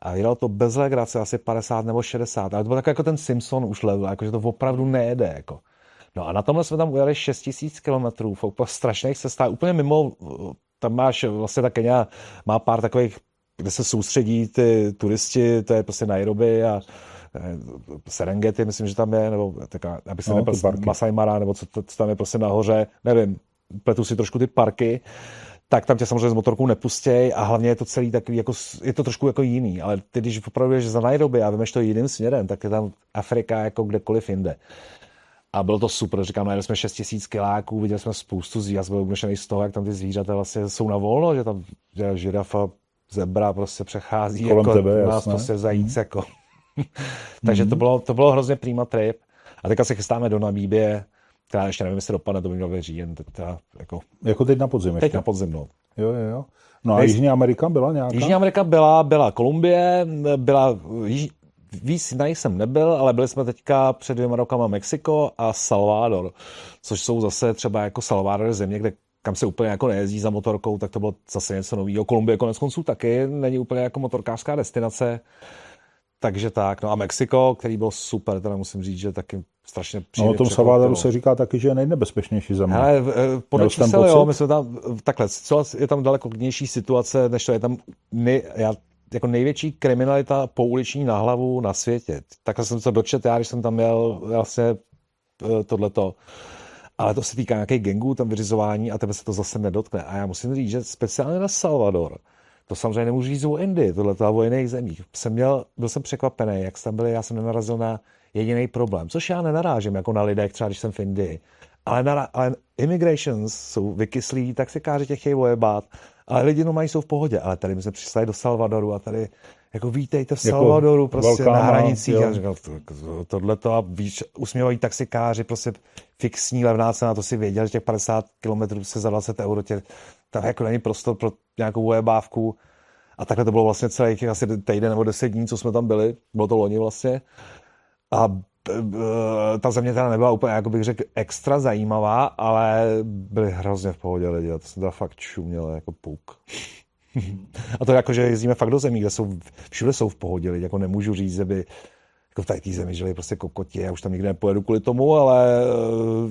A jelo to bez legrace asi 50 nebo 60, ale to byl tak jako ten Simpson už level, jako že to opravdu nejede. Jako. No a na tomhle jsme tam ujeli 6000 km v strašných cestách, úplně mimo tam máš vlastně ta Kenya má pár takových, kde se soustředí ty turisti, to je prostě Nairobi a eh, Serengeti, myslím, že tam je, nebo taká, aby se no, nepl, Masai Mara, nebo co, co, tam je prostě nahoře, nevím, pletu si trošku ty parky, tak tam tě samozřejmě s motorkou nepustěj a hlavně je to celý takový, jako, je to trošku jako jiný, ale ty, když opravdu jdeš za Nairobi a vymeš to jiným směrem, tak je tam Afrika jako kdekoliv jinde. A bylo to super, říkám, najeli jsme 6 tisíc kiláků, viděli jsme spoustu zvířat, byl uměšený z toho, jak tam ty zvířata vlastně jsou na volno, že tam že žirafa, zebra prostě přechází Kolem jako tebe, nás jasné. prostě zajíc, mm. jako. Takže mm. to, bylo, to bylo hrozně prima trip. A teďka se chystáme do Namíbie, která ještě nevím, jestli dopadne, to by mělo být říjen, teda jako, Jako teď na podzim ještě. teď na podzim, no. Jo, jo, jo. No a Jižní Amerika byla nějaká? Jižní Amerika byla, byla Kolumbie, byla, Již, víc na jsem nebyl, ale byli jsme teďka před dvěma rokama Mexiko a Salvador, což jsou zase třeba jako Salvador země, kde kam se úplně jako nejezdí za motorkou, tak to bylo zase něco nového. Kolumbie konec konců taky není úplně jako motorkářská destinace, takže tak. No a Mexiko, který byl super, teda musím říct, že taky strašně No příjemně o tom. Salvadoru se říká taky, že je nejnebezpečnější země. Hele, eh, podle čísel, jo, my jsme tam, takhle, co je tam daleko klidnější situace, než to je tam nej, já, jako největší kriminalita pouliční na hlavu na světě. Takhle jsem to dočet, já když jsem tam měl vlastně eh, tohleto. Ale to se týká nějakých gangů, tam vyřizování a tebe se to zase nedotkne. A já musím říct, že speciálně na Salvador, to samozřejmě nemůžu říct o Indii, tohle to o jiných zemích. Jsem měl, byl jsem překvapený, jak tam byli, já jsem nenarazil na jediný problém, což já nenarážím jako na lidech, třeba když jsem v Indii. Ale, na, ale immigrations jsou vykyslí, tak se káže těch chtějí ojebát, ale lidi no mají jsou v pohodě. Ale tady my jsme přišli do Salvadoru a tady jako vítejte v Jako Salvadoru, prostě velká na hranicích. jo. Já říkal, to- tohle to a víš, usměvají taxikáři, prostě fixní levná cena, to si věděl, že těch 50 kilometrů se za 20 euro tě, tam jako není prostor pro nějakou ojebávku. A takhle to bylo vlastně celý těch asi týden nebo deset dní, co jsme tam byli. Bylo to loni vlastně. A ta země teda nebyla úplně, jako bych řekl, extra zajímavá, ale byli hrozně v pohodě lidi. To jsem teda fakt čuměl jako puk. A to jako, že jezdíme fakt do zemí, kde jsou, všude jsou v pohodě lidi, jako nemůžu říct, že by jako v tady té zemi žili prostě kokoti, já už tam nikdy nepojedu kvůli tomu, ale eh,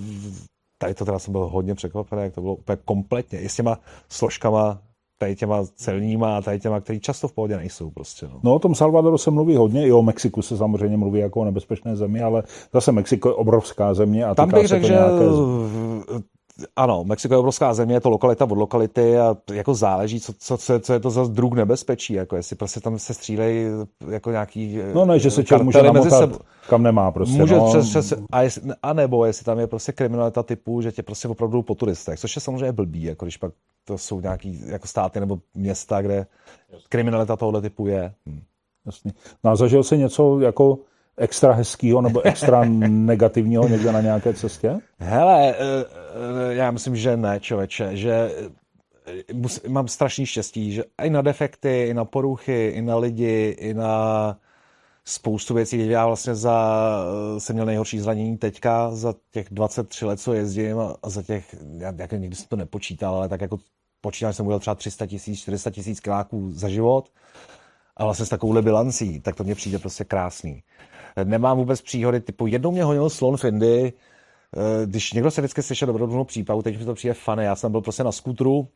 tady to teda jsem byl hodně překvapený, jak to bylo úplně kompletně, i s těma složkama, tady těma celníma a tady těma, který často v pohodě nejsou prostě. No. No o tom Salvadoru se mluví hodně, i o Mexiku se samozřejmě mluví jako o nebezpečné zemi, ale zase Mexiko je obrovská země a Tam bych řekl, to že nějaké... ano, Mexiko je obrovská země, je to lokalita od lokality a jako záleží, co, co, co, je, co je to za druh nebezpečí, jako jestli prostě tam se střílejí jako nějaký No ne, že se člověk může namotat, sebou. kam nemá prostě. Může no. přes, přes, a, jestli, a nebo jestli tam je prostě kriminalita typu, že tě prostě opravdu po turistech, což je samozřejmě blbý, jako když pak to jsou nějaký jako státy nebo města, kde kriminalita tohoto typu je. Hm. Jasný. No a zažil jsi něco jako extra hezkýho nebo extra negativního někde na nějaké cestě? Hele, eh, eh, já myslím, že ne, člověče, že eh, mus- mám strašný štěstí, že i na defekty, i na poruchy, i na lidi, i na spoustu věcí. Já vlastně za, jsem měl nejhorší zranění teďka za těch 23 let, co jezdím a a za těch, já jako nikdy jsem to nepočítal, ale tak jako počítal, že jsem udělal třeba 300 tisíc, 400 tisíc kiláků za život a vlastně s takovouhle bilancí, tak to mně přijde prostě krásný. Nemám vůbec příhody, typu jednou mě honil slon v Indii, Eh, když někdo se vždycky slyšel dobrodružnou přípravu, teď mi to přijde fany. Já jsem byl prostě na skútru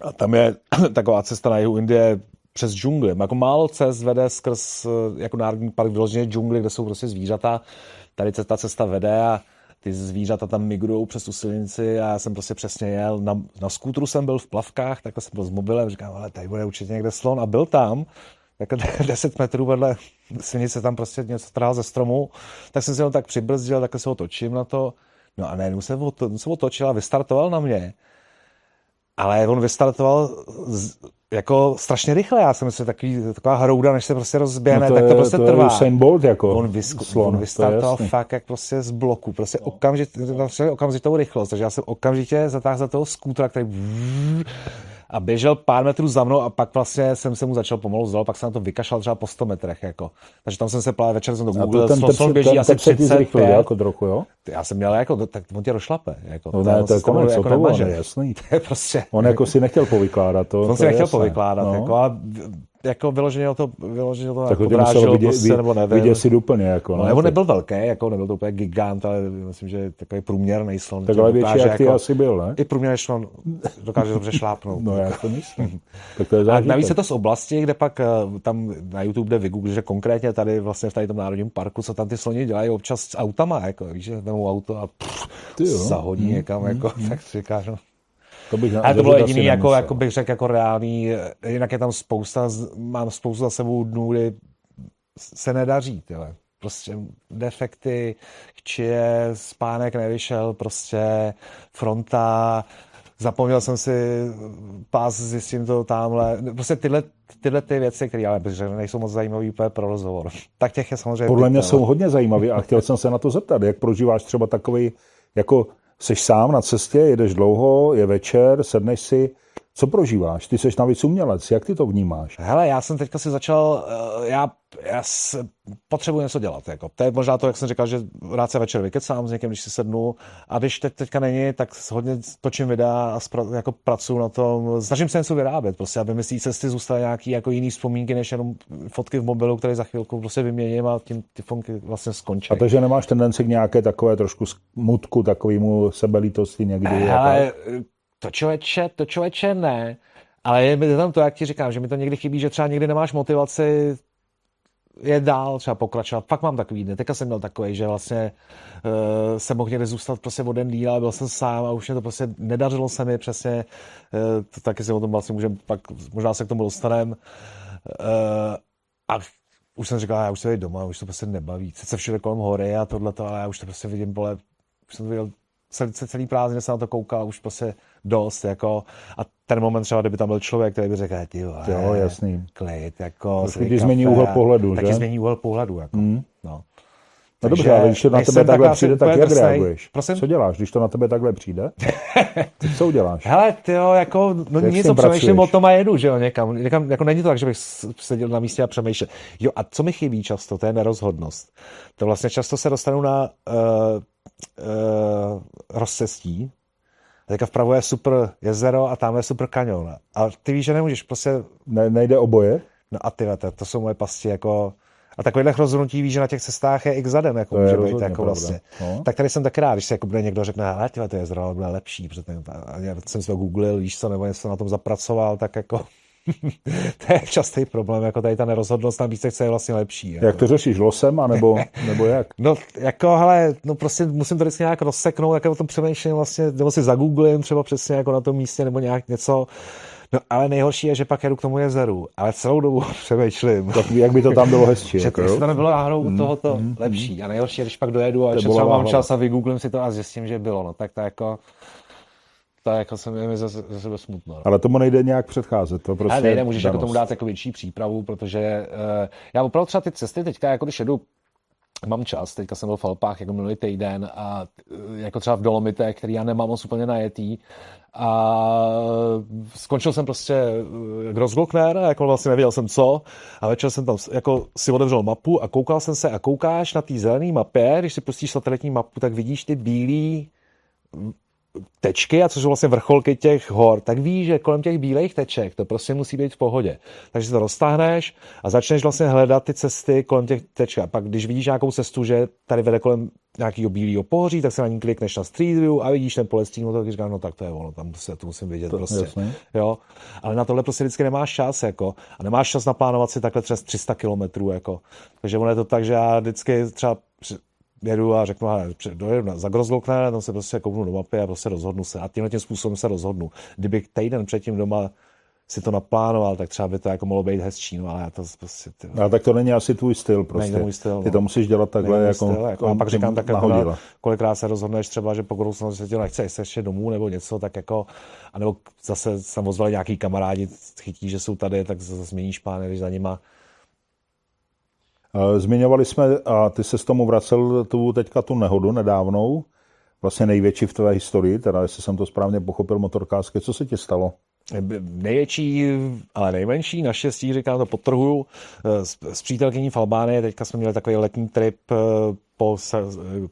a tam je taková cesta na jihu Indie přes džungli. Jako málo cest vede skrz eh, jako národní park vyloženě džungli, kde jsou prostě zvířata. Tady ta cesta vede a ty zvířata tam migrují přes tu silnici a já jsem prostě přesně jel. Na, na skútru jsem byl v plavkách, takhle jsem byl s mobilem, říkám, ale tady bude určitě někde slon a byl tam. Takhle 10 metrů vedle silnice tam prostě něco trhal ze stromu, tak jsem se ho tak přibrzdil, takhle se otočím na to. No a najednou se, oto, se otočil a vystartoval na mě. Ale on vystartoval z, jako strašně rychle. Já jsem si takový, taková hrouda, než se prostě rozběhne, No tak to prostě to trvá. Je Bolt jako On, vysku, slon, on to vystartoval fakt jak prostě z bloku, prostě okamžitě, okamžitou rychlost, takže já jsem okamžitě zatáhl za toho skútra, který a běžel pár metrů za mnou a pak vlastně jsem se mu začal pomalu zdal, pak jsem na to vykašlal třeba po 100 metrech, jako. Takže tam jsem se plál, večer jsem to A googlil, to ten tep, běží ten asi tep se ti zrychlil 35, jako trochu, jo? Já jsem měl jako, tak on tě rošlape, jako. No ne, to je konec, jako to bylo, jasný. To je prostě, On jako si nechtěl povykládat. To, on to si nechtěl jasné. povykládat, No. jako, a jako vyloženě to, vyloženě to Tak jako to podráželo vidět, prostě, nebo nevím. vidět si úplně. Jako, No, nebo nebyl velký, jako nebyl to úplně gigant, ale myslím, že takový průměrný slon. Tak tě ale větší jak ty jako, asi byl, ne? I průměrný slon dokáže dobře šlápnout. No já to myslím. tak to je A zážitek. navíc je to z oblasti, kde pak eh, tam na YouTube jde vygoogle, že konkrétně tady vlastně v tady tom národním parku, co tam ty sloni dělají občas s autama, jako, víš, vemou auto a pff, zahodí někam, jako, tak si říkáš, no. to bych Ale to bylo jediný, jako, nemusel. jako bych řekl, jako reálný, eh, jinak je tam spousta, mám spoustu za sebou dnů, kdy se nedaří, tyhle. Prostě defekty, chčije, spánek nevyšel, prostě fronta, zapomněl jsem si pás, zjistím to tamhle. Prostě tyhle, tyhle ty věci, které ale bych řekl, nejsou moc zajímavé úplně pro rozhovor. Tak těch je samozřejmě Podle mě jsou hodně zajímavý a chtěl jsem se na to zeptat, jak prožíváš třeba takový Jako jsi sám na cestě, jedeš dlouho, je večer, sedneš si, co prožíváš? Ty jsi navíc umělec, jak ty to vnímáš? Hele, já jsem teďka si začal, eh, já, já potřebuji něco dělat. Jako. To je možná to, jak jsem říkal, že rád se večer vykecám s někým, když si sednu. A když teď, teďka není, tak hodně točím videa a spra, jako pracuji na tom. Snažím se něco vyrábět, prostě, aby mi z té cesty zůstaly nějaké jako jiné vzpomínky, než jenom fotky v mobilu, které za chvilku prostě vyměním a tím ty fotky vlastně skončí. A takže nemáš tendenci k nějaké takové trošku smutku, takovému sebelítosti někdy? Hele, to člověče, to člověče ne, ale je tam to, jak ti říkám, že mi to někdy chybí, že třeba někdy nemáš motivaci je dál třeba pokračovat. Fakt mám takový dny. Teďka jsem měl takový, že vlastně uh, jsem mohl někde zůstat prostě o den díl, ale byl jsem sám a už mě to prostě nedařilo se mi přesně. Uh, to taky si o tom vlastně můžeme pak, možná se k tomu dostaneme. Uh, a už jsem říkal, já už se jít doma, už to prostě nebaví. Sice všude kolem hory a tohle, ale já už to prostě vidím, bole, už jsem to viděl celý, celý prázdně se na to koukal, už prostě dost, jako, a ten moment třeba, kdyby tam byl člověk, který by řekl, ty jo, jo, jasný. klid, jako, Taky změní úhel pohledu, taky že? změní úhel pohledu, jako, mm. no. No dobře, ale když to na tebe takhle přijde, tak jak reaguješ? Prosím? Co děláš, když to na tebe takhle přijde? co uděláš? Hele, ty jo, jako, no jak nic, přemýšlím o tom a jedu, že jo, někam. někam. Jako není to tak, že bych seděl na místě a přemýšlel. Jo, a co mi chybí často, to je nerozhodnost. To vlastně často se dostanu na uh, uh, rozcestí, teďka vpravo je super jezero a tam je super kanion. A ty víš, že nemůžeš prostě... Ne, nejde oboje? No a ty to, to jsou moje pasti jako... A takových rozhodnutí víš, že na těch cestách je x zadem, jako to může být, jako vlastně. No. Tak tady jsem tak rád, když se jako bude někdo řekne, hele, tyhle, to jezero bude lepší, protože já jsem si to googlil, víš co, nebo něco na tom zapracoval, tak jako to je častý problém, jako tady ta nerozhodnost na místech, co je vlastně lepší. Jako. Jak to řešíš, losem, anebo, nebo jak? No, jako, hele, no prostě musím to vždycky nějak rozseknout, jak o tom přemýšlím vlastně, nebo si zagooglím třeba přesně jako na tom místě, nebo nějak něco, No ale nejhorší je, že pak jedu k tomu jezeru, ale celou dobu přemýšlím. Tak, jak by to tam bylo hezčí. že jako, to nebylo náhodou mm, tohoto mm, lepší. A nejhorší je, když pak dojedu a třeba mám čas a vygooglím si to a zjistím, že bylo. No tak to jako tak jako se mi za, za sebe smutno. No. Ale tomu nejde nějak předcházet. To prostě Ale nejde, můžeš jako tomu dát jako větší přípravu, protože uh, já opravdu třeba ty cesty teďka, jako když jedu mám čas, teďka jsem byl v Alpách jako minulý týden a uh, jako třeba v Dolomitech, který já nemám moc úplně najetý a skončil jsem prostě Grossglockner, jako vlastně nevěděl jsem co a večer jsem tam jako si otevřel mapu a koukal jsem se a koukáš na té zelené mapě, když si pustíš satelitní mapu, tak vidíš ty bílé tečky, a což jsou vlastně vrcholky těch hor, tak víš, že kolem těch bílých teček to prostě musí být v pohodě. Takže to roztáhneš a začneš vlastně hledat ty cesty kolem těch teček. A pak, když vidíš nějakou cestu, že tady vede kolem nějakého bílého pohoří, tak se na ní klikneš na Street View a vidíš ten polestín, tak říkáš, no tak to je ono, tam se to musím vidět to, prostě. Jo? Ale na tohle prostě vždycky nemáš čas, jako, a nemáš čas naplánovat si takhle třeba 300 kilometrů, jako. Takže ono je to tak, že já vždycky třeba jedu a řeknu, dojedu za Grozlokne, tam se prostě kouknu do mapy a prostě rozhodnu se. A tímhle tím způsobem se rozhodnu. Kdyby týden předtím doma si to naplánoval, tak třeba by to jako mohlo být hezčí, no ale já to prostě... Ty... No, tak to není asi tvůj styl prostě. Není můj styl, Ty to no. musíš dělat takhle jako, styl, jako... A pak říkám tak jako, kolikrát se rozhodneš třeba, že po budoucnosti se tě nechce se ještě domů nebo něco, tak jako, anebo zase se ozvali nějaký kamarádi, chytí, že jsou tady, tak zase změníš plány, když za nima zmiňovali jsme, a ty se s tomu vracel tu teďka tu nehodu nedávnou, vlastně největší v tvé historii, teda jestli jsem to správně pochopil, motorkářské. Co se ti stalo? Největší, ale nejmenší, naštěstí, říkám to potrhuju, eh, s, s přítelkyní v Albánii, teďka jsme měli takový letní trip eh, po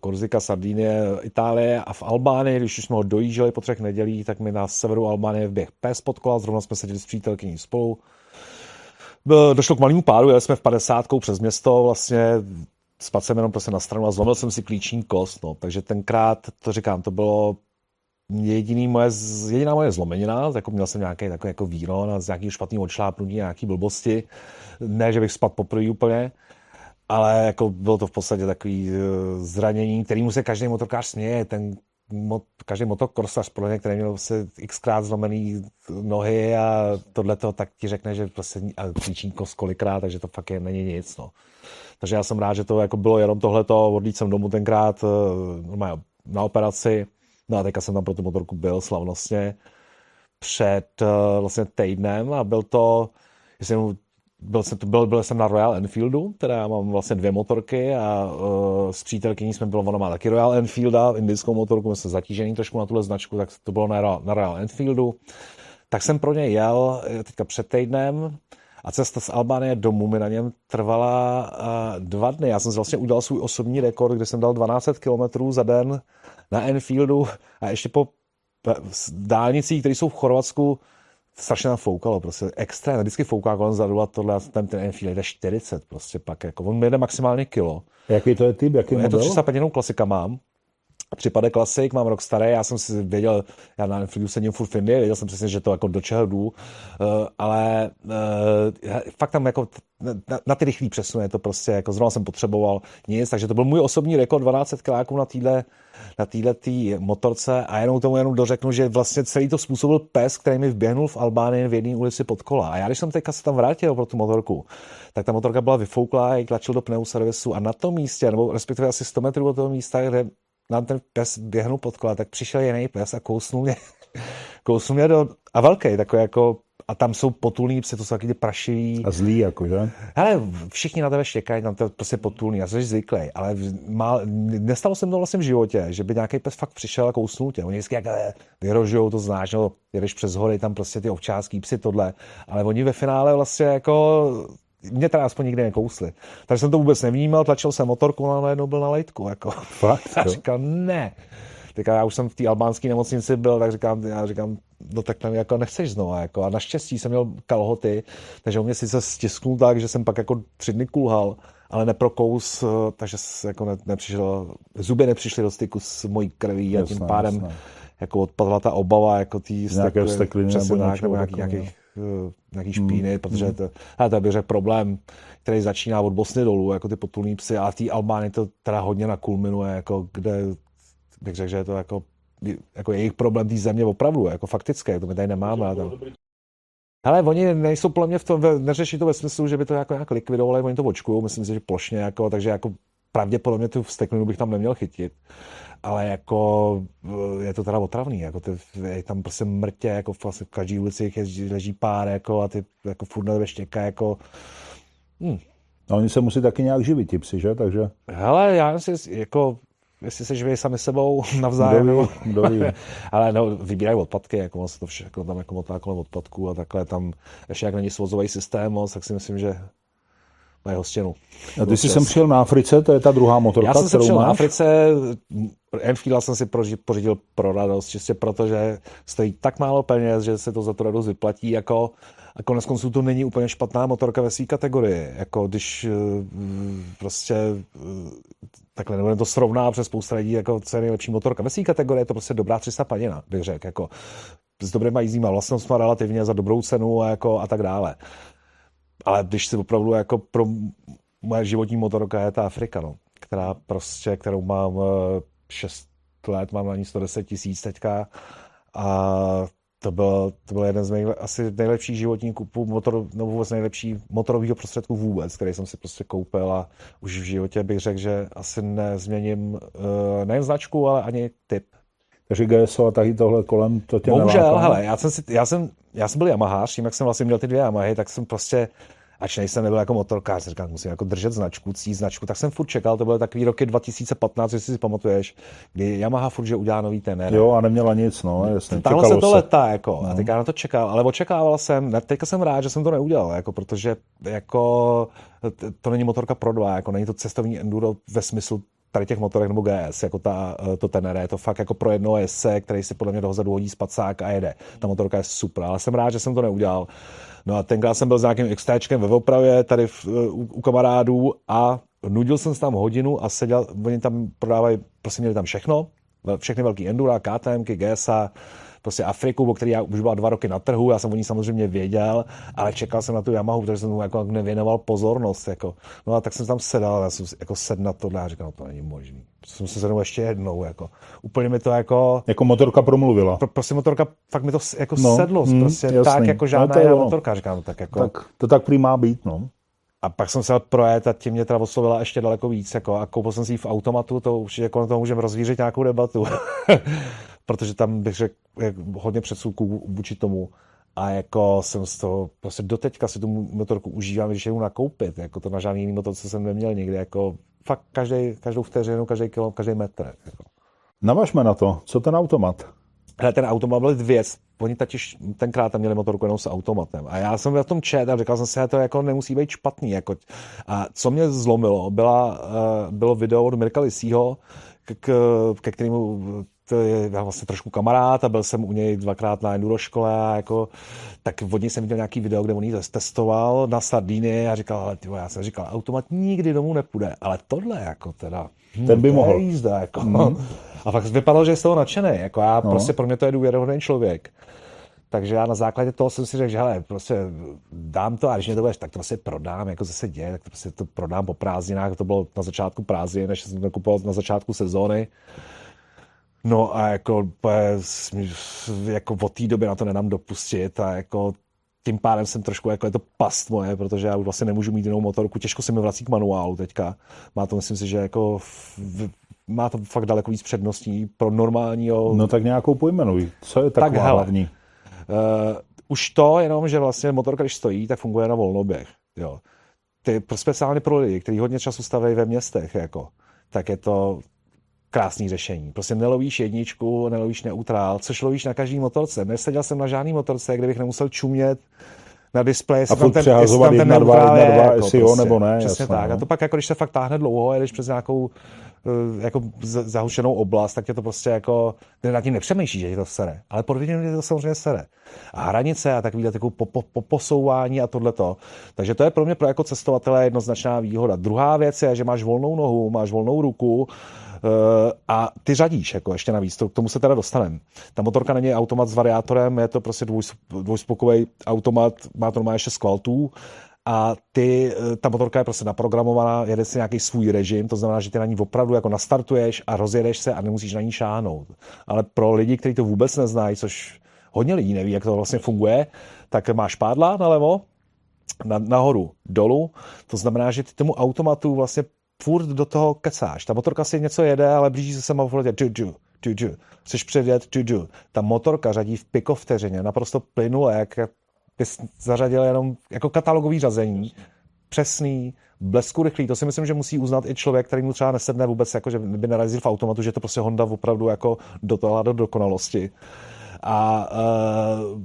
Korzika, Sardinie, Itálie a v Albánii, když už jsme ho dojížděli po třech nedělích, tak mi na severu Albánie vběh pes pod kola, zrovna jsme seděli s přítelkyní spolu, došlo k malému pádu, jeli jsme v 50 přes město, vlastně spadl jsem jenom prostě na stranu a zlomil jsem si klíční kost, no. takže tenkrát, to říkám, to bylo jediný moje, jediná moje zlomenina, jako měl jsem nějaký takový jako víron a z nějaký špatný odšlápnutí, nějaký blbosti, ne, že bych spadl poprvé úplně, ale jako bylo to v podstatě takový eh, zranění, kterýmu se každý motorkář směje, ten mot, každý motokrosař pro ně, který měl se xkrát zlomený nohy a tohle tak ti řekne, že prostě kost kolikrát, takže to fakt je, není nic. No. Takže já jsem rád, že to jako bylo jenom tohleto, odlít jsem domů tenkrát eh, na operaci, no a teďka jsem tam pro tu motorku byl slavnostně před eh, vlastně týdnem a byl to, jestli byl jsem, byl, byl jsem na Royal Enfieldu, teda já mám vlastně dvě motorky a uh, s přítelkyní jsme bylo, ona má taky Royal Enfielda, indickou motorku, jsme zatížený trošku na tuhle značku, tak to bylo na, na Royal Enfieldu. Tak jsem pro něj jel teďka před týdnem a cesta z Albánie domů mi na něm trvala uh, dva dny. Já jsem vlastně udělal svůj osobní rekord, kde jsem dal 12 km za den na Enfieldu a ještě po dálnicích, které jsou v Chorvatsku, strašně nám foukalo, prostě extrém, vždycky fouká kolem zadu a tohle, ten, ten Enfield jde 40 prostě pak, jako on jede maximálně kilo. Jaký to je typ, jaký Je to 305 jenom klasika mám, Připade klasik, mám rok starý, já jsem si věděl, já na Netflixu sedím furt v Indii, věděl jsem přesně, že to jako do čeho jdu, uh, ale uh, fakt tam jako na, na ty rychlý přesuny to prostě, jako zrovna jsem potřeboval nic, takže to byl můj osobní rekord 12 kiláků na téhle na téhle tý motorce a jenom tomu jenom dořeknu, že vlastně celý to způsobil pes, který mi vběhnul v Albánii v jedné ulici pod kola. A já když jsem teďka se tam vrátil pro tu motorku, tak ta motorka byla vyfouklá, jak tlačil do pneuservisu a na tom místě, nebo respektive asi 100 metrů od toho místa, kde nám ten pes běhnul pod kola, tak přišel jiný pes a kousnul mě, kousnul mě do, a velký, takový jako a tam jsou potulní psy, to jsou taky ty prašivý. A zlý, jako, že? Ale všichni na tebe štěkají, tam to je prostě potulný, já jsem zvyklý, ale má, nestalo se mi to vlastně v životě, že by nějaký pes fakt přišel a kousnul tě. Oni vždycky jak vyrožují, to znáš, no, jedeš přes hory, tam prostě ty ovčácký psy, tohle, ale oni ve finále vlastně jako mě teda aspoň nikdy nekousli. Takže jsem to vůbec nevnímal, tlačil jsem motorku a najednou byl na lejtku. Jako. Fakt? A říkal, ne. Tak já už jsem v té albánské nemocnici byl, tak říkám, já říkám, no tak tam jako nechceš znovu. Jako. A naštěstí jsem měl kalhoty, takže u mě sice stisknul tak, že jsem pak jako tři dny kulhal, ale neprokous, takže jako ne, nepřišel, zuby nepřišly do styku s mojí krví a tím pádem jasná. jako odpadla ta obava jako tý stekliny nebo, nebo nějaký, nějakých Eh, nějaký špíny, mm. protože to, to bych řekl problém, který začíná od Bosny dolů, jako ty potulní psy, a té Albány to teda hodně nakulminuje, jako kde bych řekl, že je to jako, jako jejich problém té země opravdu, jako faktické, to my tady nemáme. Tam. Ale oni nejsou podle mě v tom, neřeší to ve smyslu, že by to jako nějak likvidovali, oni to očkují, myslím si, že plošně, jako, takže jako pravděpodobně tu vsteklinu bych tam neměl chytit ale jako eh, je to teda otravný, jako ty, je tam prostě mrtě, jako vlastně v každý ulici leží pár, jako a ty jako furt na štěka, jako hm. A oni se musí taky nějak živit, ti psi, že? Takže... Hele, já si, jako, jestli se živí sami sebou navzájem, nebo... ale no, vybírají odpadky, jako moc to všechno tam jako motá kolem odpadků a takhle tam, ještě jak není svozový systém moc, tak si myslím, že mají hostěnu. A ty jsi sem přijel na Africe, to je ta druhá motorka, Já jsem se přijel máš? na Africe, Enfield jsem si pořídil pro radost, čistě protože stojí tak málo peněz, že se to za tu radost vyplatí, jako a konec konců to není úplně špatná motorka ve své kategorii. Jako když eh, prostě eh, takhle nebudeme to srovná přes spousta lidí, jako co je nejlepší motorka. Ve své kategorii je to prostě dobrá 300 panina, bych řekl. Jako, s dobrýma jízdníma vlastnostma relativně za dobrou cenu a, jako, a tak dále ale když si opravdu jako pro moje životní motorka je ta Afrika, no, která prostě, kterou mám 6 eh, let, mám na ní 110 tisíc teďka a to byl, to byl jeden z nejle, asi nejlepších životních kupů, motor, nebo vůbec nejlepší motorového prostředku vůbec, který jsem si prostě koupil a už v životě bych řekl, že asi nezměním uh, nejen značku, ale ani typ. Takže GSO a taky tohle kolem to tě Bohužel, hele, já jsem, si, já jsem já jsem byl Yamahář, tím, jak jsem vlastně měl ty dvě Yamahy, tak jsem prostě, ač nejsem nebyl jako motorkář, říkám, musím jako držet značku, cí značku, tak jsem furt čekal, to byly takový roky 2015, jestli si pamatuješ, kdy Yamaha furt, že udělá nový tenér. Jo, a neměla nic, no, jasně. Tam se to se. letá, jako, no. a teďka na to čekal, ale očekával jsem, teďka jsem rád, že jsem to neudělal, jako, protože jako to není motorka pro dva, jako není to cestovní enduro ve smyslu tady těch motorech nebo GS, jako ta, eh, to Tenere, je to fakt jako pro jednoho jezdce, který si podle mě dozadu hodí spacák a jede. Ta motorka je super, ale jsem rád, že jsem to neudělal. No a tenkrát jsem byl s nějakým XTčkem ve opravě tady v, eh, u, u, kamarádů a nudil jsem se tam hodinu a seděl, oni tam prodávají, prostě měli tam všechno, všechny velký Endura, KTMky, GSA, prostě Afriku, o který já už byla dva roky na trhu, já jsem o ní samozřejmě věděl, ale čekal jsem na tu Yamahu, protože jsem mu jako nevěnoval pozornost. Jako. No a tak jsem tam sedal, já jsem jako sedl na tohle a říkal, no to není možný. Jsem se sedl ještě jednou, jako. Úplně mi to jako... Jako motorka promluvila. Pro, prostě motorka, fakt mi to jako no, sedlo, mm, prostě jasný. tak jako žádná no, jiná motorka, říkám, tak jako... Tak, to tak prý má být, no. A pak jsem se projet a tím mě teda oslovila ještě daleko víc. Jako, a koupil jsem si ji v automatu, to už jako to můžeme rozvířit nějakou debatu. Protože tam bych řekl hodně předsudků vůči tomu. a jako jsem z toho, prostě doteďka si tu motorku užívám, když jdu nakoupit, jako to na žádný jiný motorce jsem neměl nikdy, jako fakt každý, každou vteřinu, každý kilo, každý metr. Jako. Navažme na to, co ten automat? Hele, ten automat byl věc, oni totiž tenkrát tam měli motorku jenom s automatem. A já jsem v tom čet a říkal jsem si, že to jako nemusí být špatný. Jako. A co mě zlomilo, byla, uh, bylo video od Mirka Lisího, k, ke kterému je vlastně trošku kamarád a byl jsem u něj dvakrát na enduro škole a jako, tak od něj jsem viděl nějaký video, kde on ji testoval na Sardíny a říkal, ale tyvo, já jsem říkal, automat nikdy domů nepůjde, ale tohle jako teda, hm, ten by mohl. Jízda, jako. Mm. A fakt vypadalo, že je z toho nadšený, jako já no. prostě pro mě to je důvěryhodný člověk. Takže já na základě toho jsem si řekl, že hele, prostě dám to a když mě to budeš, tak to prostě prodám, jako se děje, tak to prostě to prodám po prázdninách, to bylo na začátku prázdnin, než jsem to kupoval na začátku sezóny. No a jako, jako od té doby na to nenám dopustit a jako tím pádem jsem trošku, jako je to past moje, protože já už vlastně nemůžu mít jinou motorku, těžko se mi vrací k manuálu teďka. Má to, myslím si, že jako v, má to fakt daleko víc předností pro normálního... No tak nějakou pojmenuj. Co je taková tak, hele, hlavní? Uh, už to jenom, že vlastně motorka, když stojí, tak funguje na volnoběh. Jo. Ty, speciálně pro lidi, kteří hodně času staví ve městech, jako, tak je to krásný řešení. Prostě nelovíš jedničku, nelovíš neutrál, což lovíš na každý motorce. Neseděl jsem na žádný motorce, kde bych nemusel čumět na displeji, a furt přehazovat jedna, dva, jedna, dva, jestli jo prostě, nebo ne. Přesně jasná, tak. No. A to pak, jako když se fakt táhne dlouho, jedeš přes nějakou Eh, jako zahušenou oblast, tak je to prostě jako, ty nad tím nepřemýšlíš, že je to sere. Ale pod videem je to samozřejmě sere. A hranice a takovýhle takovou po, po, po, posouvání a tohleto. Takže to je pro mě pro jako cestovatele jednoznačná výhoda. Druhá věc je, že máš volnou nohu, máš volnou ruku, Uh, a ty řadíš, jako ještě navíc, to, k tomu se teda dostaneme. Ta motorka není automat s variátorem, je to prostě dvoj, dvojspokový automat, má to normálně 6 kvaltů a ty, eh, ta motorka je prostě naprogramovaná, jede si nějaký svůj režim, to znamená, že ty na ní opravdu jako nastartuješ a rozjedeš se a nemusíš na ní šáhnout. Ale pro lidi, kteří to vůbec neznají, což hodně lidí neví, jak to vlastně funguje, tak máš pádla nalevo, na, nahoru, dolů, to znamená, že ty tomu automatu vlastně furt do toho kecáš. Ta motorka si něco jede, ale blíží se semafor, tu, tu, tu, tu. Chceš předjet, tu, tu. Ta motorka řadí v piko vteřině, naprosto plynule, jak bys zařadil jenom jako katalogový řazení, přesný, blesku rychlý. To si myslím, že musí uznat i člověk, který mu třeba nesedne vůbec, jako že by narazil v automatu, že to prostě Honda opravdu jako dotohla do dokonalosti. A uh,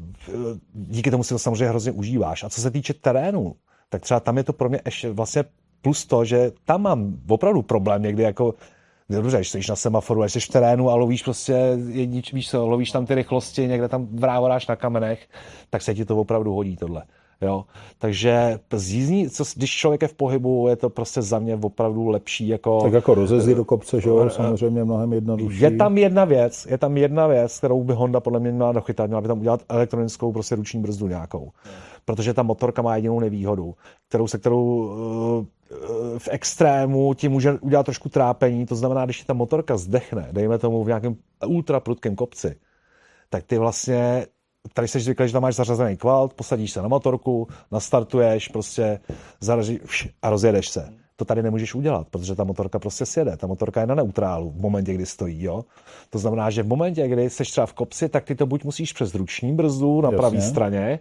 díky tomu si to samozřejmě hrozně užíváš. A co se týče terénu, tak třeba tam je to pro mě ještě vlastně plus to, že tam mám opravdu problém někdy jako dobře, když jsi na semaforu, jsi v terénu a lovíš prostě, jednič, víš co, lovíš tam ty rychlosti, někde tam vrávoráš na kamenech, tak se ti to opravdu hodí tohle. Jo? Takže z jízdní, co, když člověk je v pohybu, je to prostě za mě opravdu lepší. Jako, tak jako rozezdy do kopce, že jo, eh, samozřejmě mnohem jednodušší. Je tam jedna věc, je tam jedna věc, kterou by Honda podle mě měla dochytat, měla by tam udělat elektronickou prostě ruční brzdu nějakou. Protože ta motorka má jedinou nevýhodu, kterou se kterou v extrému ti může udělat trošku trápení, to znamená, když ta motorka zdechne, dejme tomu v nějakém ultra prudkém kopci, tak ty vlastně tady jsi zvyklý, že tam máš zařazený kvalt, posadíš se na motorku, nastartuješ, prostě zaražíš a rozjedeš se. To tady nemůžeš udělat, protože ta motorka prostě sjede. Ta motorka je na neutrálu v momentě, kdy stojí. Jo? To znamená, že v momentě, kdy jsi třeba v kopci, tak ty to buď musíš přes ruční brzdu na pravé straně,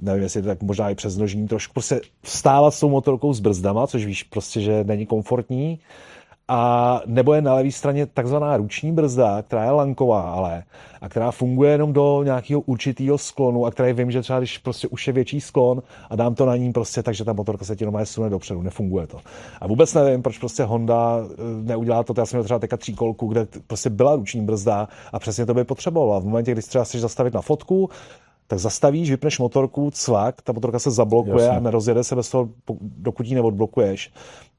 nevím, jestli to tak možná i přes nožní, trošku prostě vstávat s tou motorkou s brzdama, což víš prostě, že není komfortní. A nebo je na levé straně takzvaná ruční brzda, která je lanková, ale a která funguje jenom do nějakého určitého sklonu a která vím, že třeba když prostě už je větší sklon a dám to na ní prostě, takže ta motorka se ti normálně sune dopředu, nefunguje to. A vůbec nevím, proč prostě Honda eh, neudělá to, já jsem měl třeba teďka tříkolku, kde prostě byla ruční brzda a přesně to by potřebovala. V momentě, kdy třeba chceš zastavit na fotku, tak zastavíš, vypneš motorku, cvak, ta motorka se zablokuje Jasně. a nerozjede se bez toho, dokud ji neodblokuješ.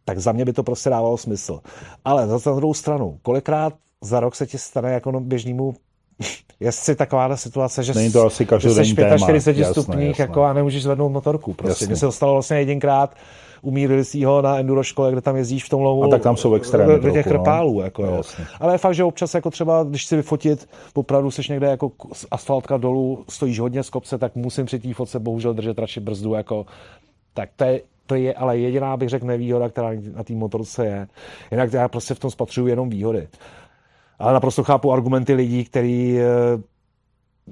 Tak za mě by to prostě dávalo smysl. Ale za druhou stranu, kolikrát za rok se ti stane jako no běžnému jestli taková situace, že, Není to asi že jsi 45 stupních jako a nemůžeš zvednout motorku. Prostě. Mně se to stalo vlastně jedinkrát, umírili si ho na enduro škole, kde tam jezdíš v tom lovu. A tak tam jsou extrémy. Do těch krpálů. No. Jako, jo. Ale fakt, že občas jako třeba, když si vyfotit, opravdu seš někde jako asfaltka dolů, stojíš hodně z kopce, tak musím při té fotce bohužel držet radši brzdu. Jako, tak to je, to je ale jediná, bych řekl, nevýhoda, která na té motorce je. Jinak já prostě v tom spatřuju jenom výhody. Ale naprosto chápu argumenty lidí, který eh,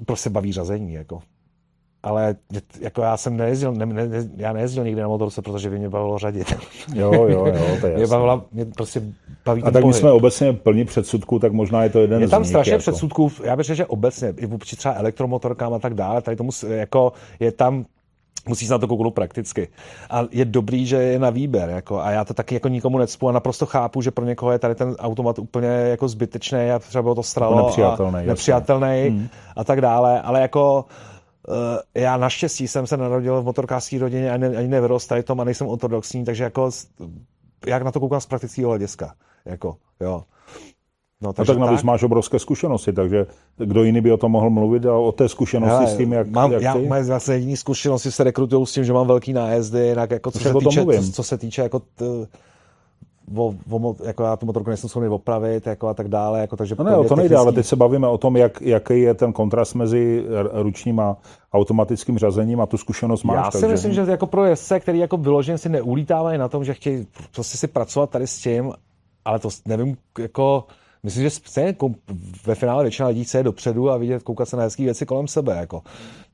prostě baví řazení. Jako. Ale jako já jsem nejezdil, ne, ne, já nejezdil nikdy na motorce, protože by mě bavilo řadit. Jo, jo, jo, to je mě, bavila, mě prostě baví A tak my jsme obecně plní předsudků, tak možná je to jeden je tam z nich, strašně jako. předsudků, já bych řekl, že obecně, i vůči třeba elektromotorkám a tak dále, tady tomu jako je tam musí se na to kouknout prakticky. A je dobrý, že je na výběr. Jako, a já to taky jako nikomu necpu a naprosto chápu, že pro někoho je tady ten automat úplně jako zbytečný a třeba bylo to stralo nepřijatelný, a nepřijatelný hmm. a tak dále. Ale jako já naštěstí jsem se narodil v motorkářské rodině ani, ani nevyrost tady tom a nejsem ortodoxní, takže jako jak na to koukám z praktického hlediska. Jako, jo. No, takže no tak navíc tak. máš obrovské zkušenosti, takže kdo jiný by o tom mohl mluvit a o té zkušenosti Hele, s tím, jak, mám, jak já, Moje vlastně jediný zkušenosti se rekrutují s tím, že mám velký nájezdy, jinak jako co, se týče, co, co se týče jako t, o, o, jako já tu motorku nejsem schopný opravit jako a tak dále. Jako, takže no ne, o to nejde, ale teď se bavíme o tom, jak, jaký je ten kontrast mezi ručním a automatickým řazením a tu zkušenost máš. Já si takže... myslím, že jako pro jezdce, který jako vyloženě si neulítávají na tom, že chtějí prostě si pracovat tady s tím, ale to nevím, jako Myslím, že stejně ve finále většina lidí chce dopředu a vidět, koukat se na hezké věci kolem sebe. Jako.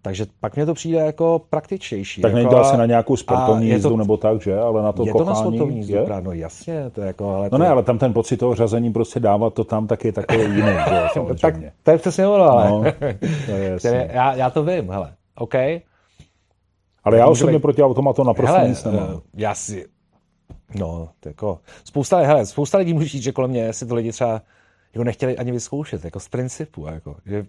Takže pak mě to přijde jako praktičtější. Tak jako nejde asi na nějakou sportovní jízdu to, nebo tak, že? Ale na to je kochání. to na sportovní jízdu, je? no jasně. To je jako, ale no to... ne, ale tam ten pocit toho řazení prostě dávat to tam taky je takový jiný, že Tak to je přesně ono, ale no, to je já, já, to vím, hele, OK. Ale já osobně být... proti automatu naprosto hele, nic nemám. Já si, no, jako, spousta, hele, spousta lidí může říct, že kolem mě si to lidi třeba jako nechtěli ani vyzkoušet, jako z principu. Jako, že,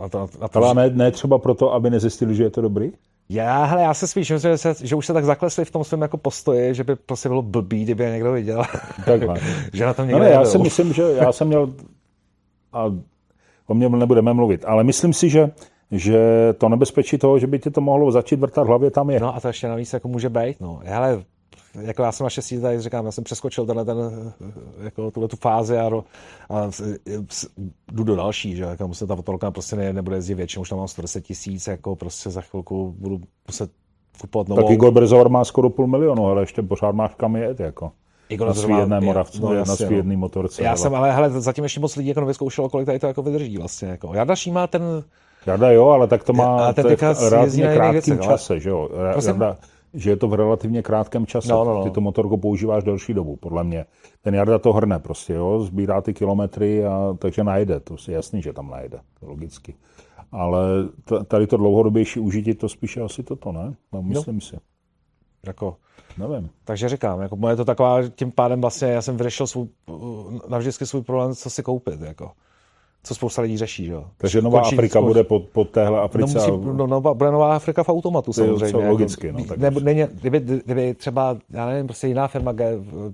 a to, a to, Ale ne, ne třeba proto, aby nezjistili, že je to dobrý? Já, hele, já se spíš, že, se, že už se tak zaklesli v tom svém jako postoji, že by prostě bylo blbý, kdyby je někdo viděl. Takhle. že na tom někdo no ne, já si myslím, že já jsem měl, a o mě nebudeme mluvit, ale myslím si, že že to nebezpečí toho, že by ti to mohlo začít vrtat hlavě, tam je. No a to ještě navíc jako může být. No. Hele, jako já jsem naštěstí tady říkám, já jsem přeskočil tenhle ten, jako tuhle tu fázi a, a, jdu do další, že jako musím ta fotolka prostě ne, nebude jezdit většinou, už tam mám 110 tisíc, jako prostě za chvilku budu muset kupovat novou. Tak Igor Brezovar má skoro půl milionu, ale ještě pořád máš kam jet, jako. Igor na svý jedné moravce, no, na svý jedné motorce. Já ale. jsem, ale hele, zatím ještě moc lidí jako nevyzkoušelo, kolik tady to jako vydrží vlastně. Jako. Jarda má ten... Jarda jo, ale tak to má a ten to je v relativně krátkém čase, že jo. Jarda, že je to v relativně krátkém čase. No, no, no. Ty to motorku používáš delší dobu, podle mě. Ten Jarda to hrne prostě, jo, sbírá ty kilometry, a, takže najde. To je jasný, že tam najde, logicky. Ale tady to dlouhodobější užití, to spíše asi toto, ne? No, myslím no. si. Jako, Nevím. Takže říkám, jako moje to taková, tím pádem vlastně já jsem vyřešil svůj, navždycky svůj problém, co si koupit, jako co spousta lidí řeší. Jo. Takže Nová Končí, Afrika bude pod, pod téhle Africe. No, musí, no, no, bude Nová Afrika v automatu samozřejmě. Co, jako, logicky. No, tak ne, ne, kdyby, kdyby, třeba, já nevím, prostě jiná firma,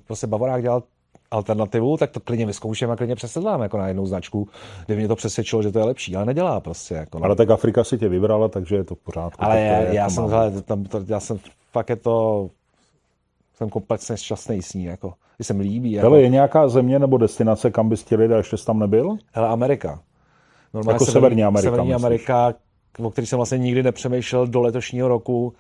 prostě Bavorák dělal alternativu, tak to klidně vyzkouším a klidně přesedlám jako na jednu značku, kde mě to přesvědčilo, že to je lepší, ale nedělá prostě. Jako, no. Ale tak Afrika si tě vybrala, takže je to v pořádku. Ale já, já, jako jsem, hele, tam, to, já jsem, fakt je to, jsem komplexně šťastný s ní, jako když se mi líbí. Hele, jako... je nějaká země nebo destinace, kam bys chtěli a ještě jsi tam nebyl? Hele, Amerika. Normálně jako Severní Amerika. Severní myslíš? Amerika, o který jsem vlastně nikdy nepřemýšlel do letošního roku,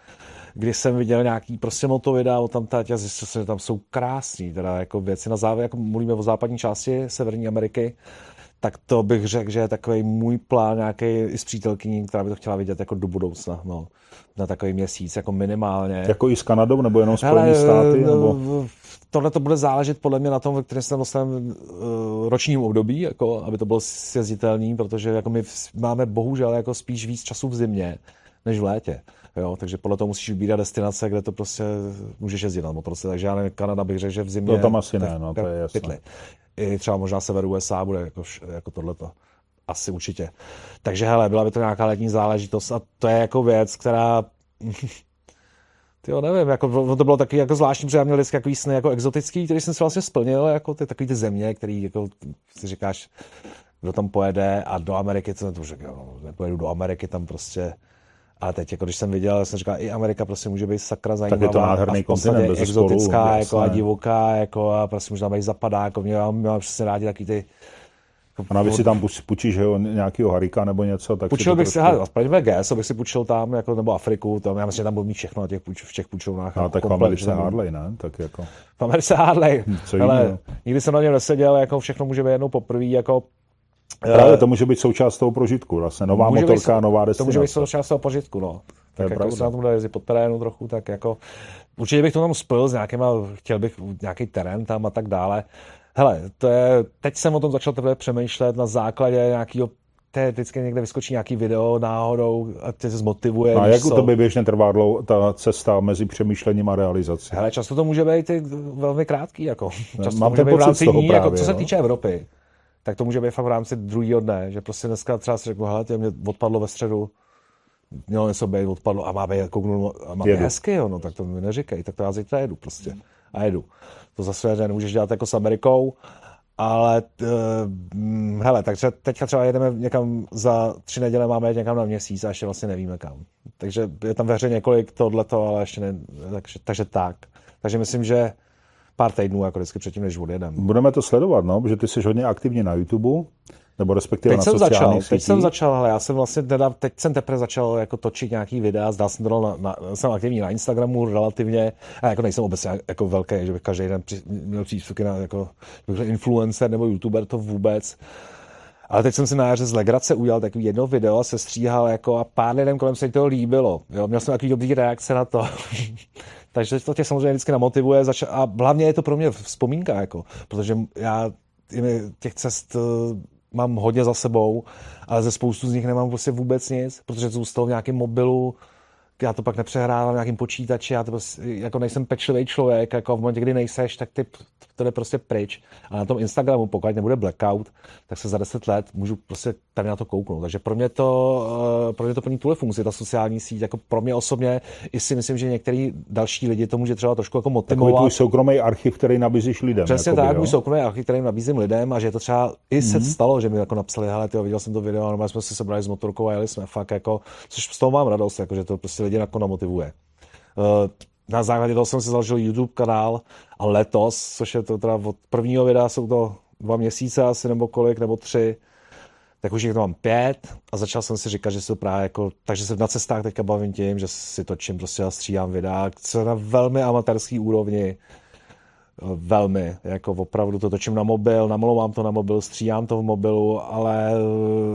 kdy jsem viděl nějaký prostě motovidea o tam tať a zjistil jsem, že tam jsou krásní teda jako věci na závěr, jako mluvíme o západní části Severní Ameriky, tak to bych řekl, že je takový můj plán nějaký i s přítelkyní, která by to chtěla vidět jako do budoucna, no, na takový měsíc, jako minimálně. Jako i s Kanadou, nebo jenom Spojené státy? Nebo tohle to bude záležet podle mě na tom, ve kterém jsem svém uh, ročním období, jako, aby to bylo sjezditelný, protože jako my máme bohužel jako spíš víc času v zimě, než v létě. Jo, takže podle toho musíš vybírat destinace, kde to prostě můžeš jezdit na motorce. Takže já nevím, Kanada bych řekl, že v zimě... No tam asi ne, no, to je jasné. I třeba možná sever USA bude jako, jako tohleto. Asi určitě. Takže hele, byla by to nějaká letní záležitost a to je jako věc, která Jo, nevím, jako, to bylo taky jako zvláštní, protože já měl vždycky takový sny jako exotický, který jsem si vlastně splnil, jako ty takový ty země, který jako si říkáš, kdo tam pojede a do Ameriky, co to řekl, jo, nepojedu do Ameriky, tam prostě a teď, jako když jsem viděl, jsem říkal, i Amerika prostě může být sakra zajímavá. Tak je to nádherný kontinent, bez exotická, spolu, jako a divoká, jako a prostě možná být zapadá, jako mě, mám, mám přesně rádi taky ty a navíc si tam půjčíš nějakého harika nebo něco, tak Půjčil bych si, hele, aspoň GS, bych si půjčil tam, jako, nebo Afriku, tam, já myslím, že tam budu mít všechno na těch, v těch půjčovnách. A tak v Americe Harley, ne? Tak jako... V Americe Harley, hm, Co ale nikdy jsem na něm neseděl, jako všechno může být jednou poprvé, jako Právě to může být součást toho prožitku, vlastně nová může motorka, být, nová destinace. To může být součást toho požitku, no. Tak jako se na tom jezdit pod terénu trochu, tak jako určitě bych to tam spojil s nějakýma, chtěl bych nějaký terén tam a tak dále. Hele, to je, teď jsem o tom začal teprve přemýšlet na základě nějakého te vždycky někde vyskočí nějaký video náhodou a tě se zmotivuje. A jak u tebe běžně trvá dlouho ta cesta mezi přemýšlením a realizací? Hele, často to může být velmi krátký. Jako. Často Mám to může být v rámci dní, právě, jako, co se no. týče Evropy, tak to může být fakt v rámci druhého dne, že prostě dneska třeba si řeknu, hele, mě odpadlo ve středu, mělo něco být, odpadlo a má být, kouknu, a má být hezky, jo, no, tak to mi neříkej, tak to já zítra jedu prostě a jedu. To zase nemůžeš dělat jako s Amerikou, ale uh, hele, takže teďka třeba jedeme někam za tři neděle, máme jet někam na měsíc a ještě vlastně nevíme kam. Takže je tam ve hře několik tohleto, ale ještě ne, takže, takže tak. Takže myslím, že pár týdnů jako vždycky předtím, než odjedeme. Budeme to sledovat, no, protože ty jsi hodně aktivní na YouTube. Nebo respektive teď na jsem začal, teď jsem začal, ale já jsem vlastně teda, teď jsem teprve začal jako točit nějaký videa, zdal jsem to na, na, jsem aktivní na Instagramu relativně, a jako nejsem obecně jako velký, že bych každý den při, měl příspěvky na jako influencer nebo youtuber, to vůbec. Ale teď jsem si na jaře z Legrace udělal takový jedno video a se stříhal jako a pár lidem kolem se to líbilo. Jo? Měl jsem takový dobrý reakce na to. Takže to tě samozřejmě vždycky namotivuje a hlavně je to pro mě vzpomínka, jako, protože já těch cest mám hodně za sebou, ale ze spoustu z nich nemám prostě vůbec nic, protože zůstalo v nějakém mobilu, já to pak nepřehrávám nějakým počítači, já to prostě, jako nejsem pečlivý člověk, jako v momentě, kdy nejseš, tak ty, to jde prostě pryč. A na tom Instagramu, pokud nebude blackout, tak se za 10 let můžu prostě tady na to kouknout. Takže pro mě to, eh, pro mě to plní tuhle funkci, ta sociální síť, jako pro mě osobně, i si myslím, že některý další lidi to může třeba trošku jako motivovat. Takový tvůj soukromý archiv, který nabízíš lidem. Přesně jakoby, tak, můj soukromý archiv, který nabízím lidem a že to třeba i se mm-hmm. stalo, že mi jako napsali, hele, ty viděl jsem to video, a jsme si sebrali s motorkou a jeli jsme fakt jako, což z toho mám radost, jako, že to prostě lidi jako namotivuje. Uh, na základě toho jsem si založil YouTube kanál a letos, což je to teda od prvního videa, jsou to dva měsíce asi nebo kolik, nebo tři, tak už jich mám pět a začal jsem si říkat, že to právě jako, takže se na cestách teďka bavím tím, že si točím prostě a stříhám videa, co na velmi amatérský úrovni, velmi, jako opravdu to točím na mobil, namlouvám to na mobil, stříhám to v mobilu, ale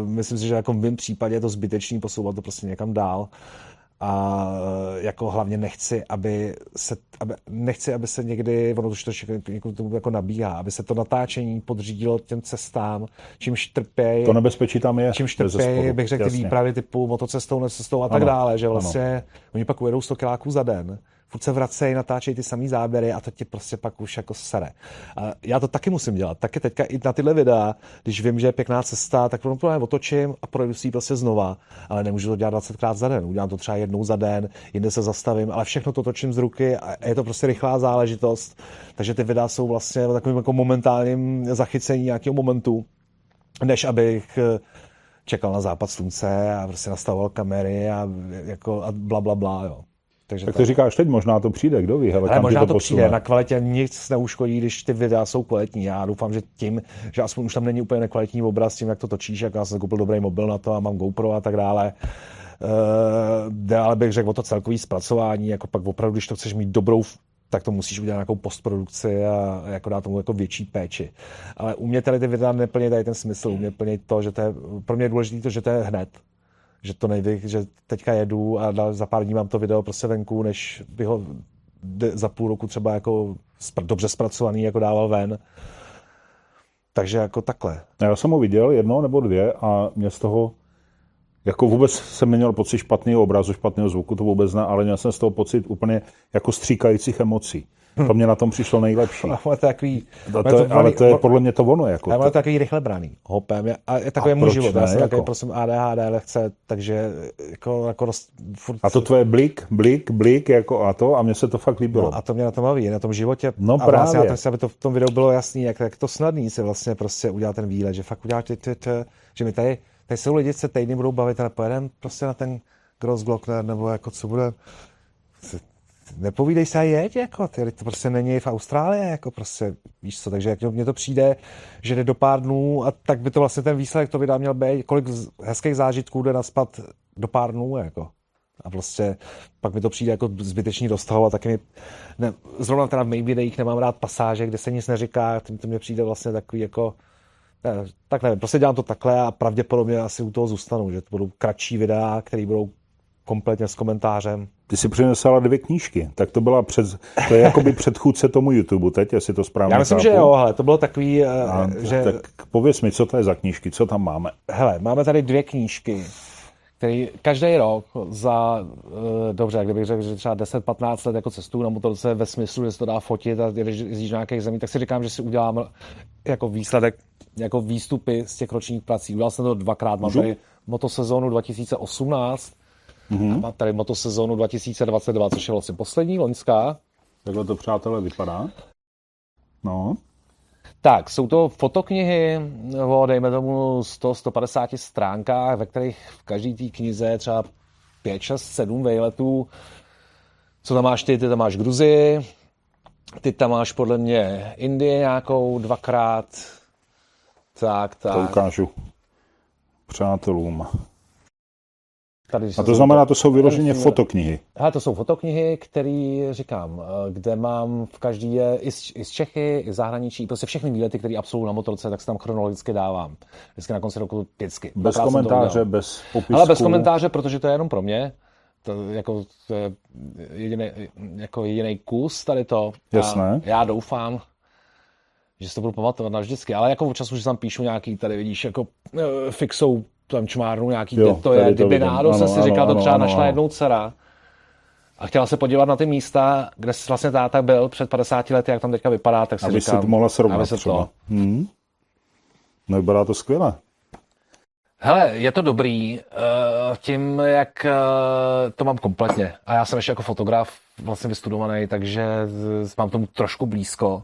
myslím si, že jako v mém případě je to zbytečný posouvat to prostě někam dál a eh, jako hlavně nechci, aby se, aby, nechci, aby se někdy, ono už to někomu tomu jako nabíhá, aby se to natáčení podřídilo těm cestám, čímž trpějí. To nebezpečí tam je. Čímž trpějí, bych řekl, ty výpravy typu motocestou, necestou a tak ano, dále, že vlastně ano. oni pak ujedou 100 kiláků za den furt se vracejí, natáčejí ty samé záběry a to ti prostě pak už jako sere. A já to taky musím dělat. Taky teďka i na tyhle videa, když vím, že je pěkná cesta, tak to otočím a projedu si ji prostě znova. Ale nemůžu to dělat 20krát za den. Udělám to třeba jednou za den, jinde se zastavím, ale všechno to točím z ruky a je to prostě rychlá záležitost. Takže ty videa jsou vlastně takovým jako momentálním zachycení nějakého momentu, než abych eh, čekal na západ slunce a prostě nastavoval kamery a, jako, a bla, bla, bla, jo. Takže tak to říkáš teď, možná to přijde, kdo ví. Hele, Ale možná to, to přijde, na kvalitě nic neuškodí, když ty videa jsou kvalitní. Já doufám, že tím, že aspoň už tam není úplně nekvalitní obraz tím, jak to točíš, jak já jsem koupil dobrý mobil na to a mám GoPro a tak dále. Uh, ale bych řekl o to celkový zpracování, jako pak opravdu, když to chceš mít dobrou tak to musíš udělat nějakou postprodukci a jako dát tomu jako větší péči. Ale u mě tady ty videa neplně tady ten smysl, u mě plně to, že to je, pro mě je důležité to, že to je hned že to nejde, že teďka jedu a za pár dní mám to video prostě venku, než bych ho za půl roku třeba jako dobře zpracovaný jako dával ven. Takže jako takhle. Já jsem ho viděl jedno nebo dvě a mě z toho jako vůbec jsem neměl pocit špatného obrazu, špatného zvuku, to vůbec ne, ale měl jsem z toho pocit úplně jako stříkajících emocí. To mě na tom přišlo nejlepší. ale to, takový, to, to, to, ale to je podle mě to ono. Jako ale to je takový rychle braný. Hopem. A je takový můj život. Ne, já jsem jako? takový, prosím, ADHD lehce, takže jako, jako roz, furt... A to tvoje blik, blik, blik, jako a to, a mně se to fakt líbilo. No, a to mě na tom baví, na tom životě. No a právě. Vlastně, já to, aby to v tom videu bylo jasný, jak, jak to snadný si vlastně prostě udělat ten výlet, že fakt udělat, že mi tady, tady jsou lidi, se týdny budou bavit, ale pojedeme prostě na ten Grossglockner, nebo jako co bude, nepovídej se a jeď, jako, ty, to prostě není v Austrálii, jako prostě, víš co, takže jak mně to přijde, že jde do pár dnů a tak by to vlastně ten výsledek to vydá měl být, kolik hezkých zážitků jde naspat do pár dnů, jako. A prostě pak mi to přijde jako zbytečný do toho a taky mi, ne, zrovna teda v mých videích nemám rád pasáže, kde se nic neříká, to, to mě přijde vlastně takový jako, Ne, tak nevím, prostě dělám to takhle a pravděpodobně asi u toho zůstanu, že to budou kratší videa, které budou kompletně s komentářem. Ty si přinesla dvě knížky, tak to byla před, to je jakoby předchůdce tomu YouTube teď, jestli to správně Já myslím, chápu. že jo, ale to bylo takový, eh, A, že... Tak pověz mi, co to je za knížky, co tam máme? Hele, máme tady dvě knížky, které každý rok za, uh, dobře, jak kdybych řekl, že třeba 10-15 let jako cestu na motorce ve smyslu, že se to dá fotit a když jezdíš nějakých zemí, tak si říkám, že si udělám jako výsledek, jako výstupy z těch ročních prací. Udělal jsem to dvakrát, mám tady motosezónu 2018 mm-hmm. a tady motosezónu 2022, což je vlastně poslední, loňská. Takhle to, přátelé, vypadá. No, Tak, jsou to fotoknihy o, dejme tomu, 100-150 stránkách, ve kterých v každé té knize třeba 5, 6, 7 vejletů. Co tam máš ty? Ty tam máš Gruzii, ty tam máš podle mě Indie nějakou dvakrát. Tak, to tak. ukážu přátelům. Tady A to znamená, to jsou vyloženě fotoknihy. Hele, to jsou fotoknihy, které říkám, eh, kde mám v každý je i z, i z Čechy, i z zahraničí, prostě všechny výlety, které absolvuju na motorce, tak se tam chronologicky dávám. Vždycky na konci roku vždycky. Bez to komentáře, bez popisku. Ale bez komentáře, protože to je jenom pro mě. To, jako, to je jediný, jako jediný kus tady to. Jasné. A já doufám, že si to budu pamatovat navždycky. Ale jako občas už tam píšu nějaký, tady vidíš, jako eh, fixou tam čmárnu nějaký, Jo, to je to. Dibinádo, jsem Ano, si říkal, to ano, třeba ano, našla ano. jednou dcera. A chtěla se podívat na ty místa, kde vlastně táta byl před 50 lety, jak tam teďka vypadá, tak si Aby si říkám, to mohla srovnat aby se třeba. to. Hmm. No, vypadá to skvěle. Hele, je to dobrý, uh, tím, jak uh, to mám kompletně. A já jsem ještě jako fotograf vlastně vystudovaný, takže mám tomu trošku blízko.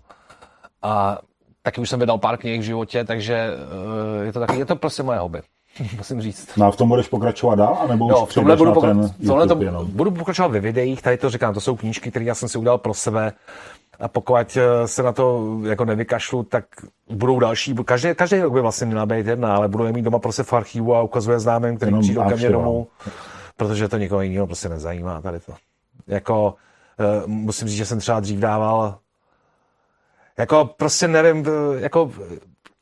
A taky už jsem vydal pár knih v životě, takže uh, je to taky, je to prostě moje hobby, musím říct. No a v tom budeš pokračovat dál, anebo No, už v tomhle budu, na pokra- ten tohle to, jenom? budu pokračovat ve videích, tady to říkám, to jsou knížky, které já jsem si udělal pro sebe a pokud eh, se na to jako nevykašlu, tak budou další, každý, každý rok by vlastně měla být jedna, ale budu je mít doma prostě v archivu a ukazuje známým, který Jenom přijdou ke mně domů, protože to nikoho jiného prostě nezajímá tady to. Jako, eh, musím říct, že jsem třeba dřív dával jako prostě nevím, eh, jako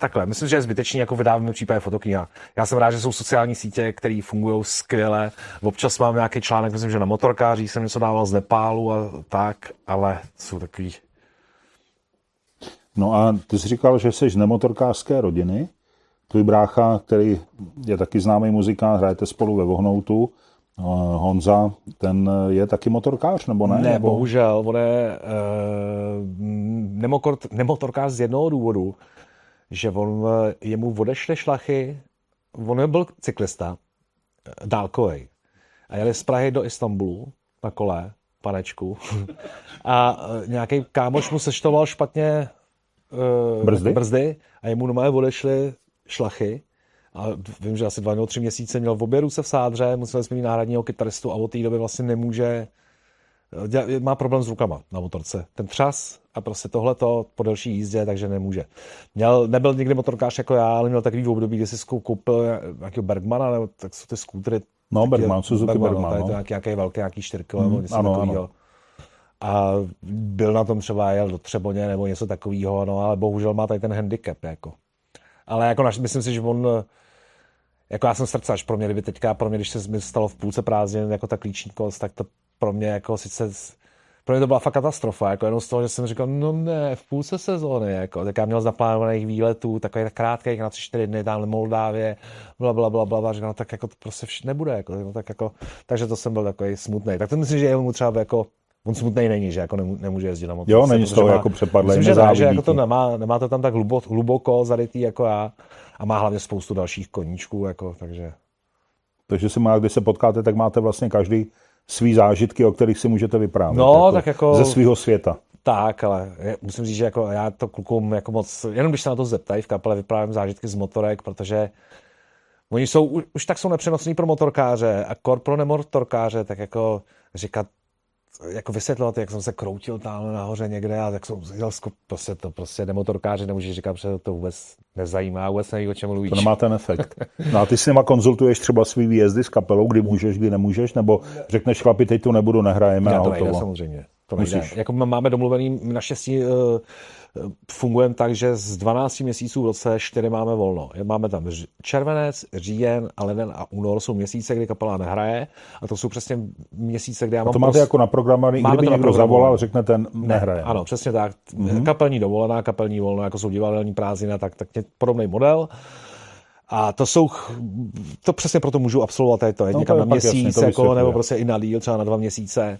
takhle, myslím, že je zbytečný jako vydávat v případě fotokniha. Já jsem rád, že jsou sociální sítě, které fungují skvěle. Občas mám nějaký článek, myslím, že na motorkáří jsem něco dával z Nepálu a tak, ale jsou takový... No a ty jsi říkal, že jsi z nemotorkářské rodiny. Tvůj brácha, který je taky známý muzikant, hrajete spolu ve Vohnoutu, eh, Honza, ten je taky motorkář, nebo ne? Ne, bohužel, on je uh, nemokor- nemotorkář z jednoho důvodu, že on, eh, jemu odešly šlachy, on byl cyklista, eh, dálkovej. A jeli z Prahy do Istanbulu na kole, panečku. A uh, nějaký kámoš mu seštoloval špatně uh, Brzdy? brzdy a jemu normálně odešly šlachy. A vím, že asi dva nebo tři měsíce měl v obě ruce v sádře, museli jsme mít náhradního kytaristu a od té doby vlastně nemůže má problém s rukama na motorce. Ten třas a prostě tohleto po delší jízdě, takže nemůže. Měl, nebyl nikdy motorkář jako já, ale měl takový období, kdy si koupil nějakého Bergmana, nebo tak jsou ty skútry. No, taky- Bergman, Suzuki Bergman, tady no. to nějaký, nějaký velký, nějaký čtyřko, nebo něco ano, takového. ano. A byl na tom třeba, jel do Třeboně nebo něco takového, no ale bohužel má tady ten handicap, jako. Ale jako naš, myslím si, že on, jako já jsem srdcař, pro mě, kdyby teďka, pro mě, když se mi stalo v půlce prázdnin jako ta klíční kost, tak to pro mě jako sice pro mě to byla fakt katastrofa, jako jenom z toho, že jsem říkal, no ne, v půlce sezóny, jako, tak já měl zaplánovaných výletů, takových krátkých na 3-4 dny tam v Moldávě, bla, bla, bla, bla, bla, říkal, no tak jako to prostě vš- nebude, jako, no, tak jako, takže to jsem byl takový smutný. Tak to myslím, že mu třeba jako, on smutný není, že jako nemů- nemůže jezdit na motorce. Jo, není z toho má- jako přepadlej, Myslím, že ne, že jako to nemá, nemá to tam tak hluboko, hluboko zarytý jako já a má hlavně spoustu dalších koníčků, jako, takže Takže si má, když se potkáte, tak máte vlastně každý svý zážitky, o kterých si můžete vyprávět. No, tak jako- Ze svého světa. Tak, ale musím říct, že jako já to klukům jako moc, jenom když se na to zeptají v kapele, vyprávím zážitky z motorek, protože oni jsou, už, už tak jsou nepřenosní pro motorkáře a kor pro nemotorkáře, tak jako říkat, jako vysvětlovat, jak jsem se kroutil tam nahoře někde a tak jsem jel prostě to prostě nemotorkáři nemůžeš říkat, protože to vůbec nezajímá, vůbec neví, o čem mluvíš. To nemá ten efekt. No a ty s nima konzultuješ třeba svý výjezdy s kapelou, kdy můžeš, kdy nemůžeš, nebo řekneš chlapi, teď tu nebudu, nehrajeme Ne, a to nejde samozřejmě. To nejde. Musíš. Jako máme domluvený, naštěstí uh, fungujeme tak, že z 12 měsíců v roce 4 máme volno. Máme tam červenec, říjen a leden a únor jsou měsíce, kdy kapela nehraje a to jsou přesně měsíce, kde já mám... A to máte prostě... jako naprogramovaný, máme kdyby někdo zavolal, řeknete, nehraje. Ne, ano, přesně tak. Mm-hmm. Kapelní dovolená, kapelní volno, jako jsou divadelní prázdniny, tak, tak podobný model. A to jsou, to přesně proto můžu absolvovat tady to, no, někam to na měsíc, jasně, jako, nebo prostě i na díl, třeba na dva měsíce.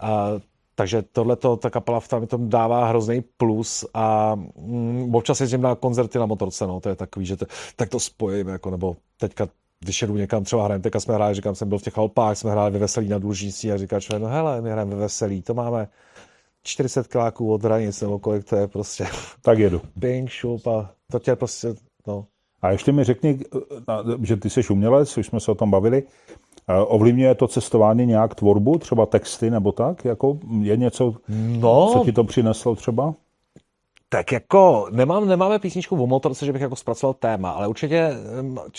A takže tohle ta kapela v tam tom dává hrozný plus a mm, občas jezdím na koncerty na motorce, no, to je takový, že to, tak to spojím, jako, nebo teďka když jedu někam, třeba hrajeme, teďka jsme hráli, říkám, jsem byl v těch Alpách, jsme hráli ve Veselí na Dlužnici a říká člověk, no hele, my hrajeme ve Veselí, to máme 40 kláků od hranic, nebo kolik to je prostě. Tak jedu. Bing, šup a to tě prostě, no. A ještě mi řekni, že ty jsi umělec, už jsme se o tom bavili, Ovlivňuje to cestování nějak tvorbu, třeba texty nebo tak? Jako je něco, no, co ti to přineslo třeba? Tak jako nemám, nemáme písničku o motorce, že bych jako zpracoval téma, ale určitě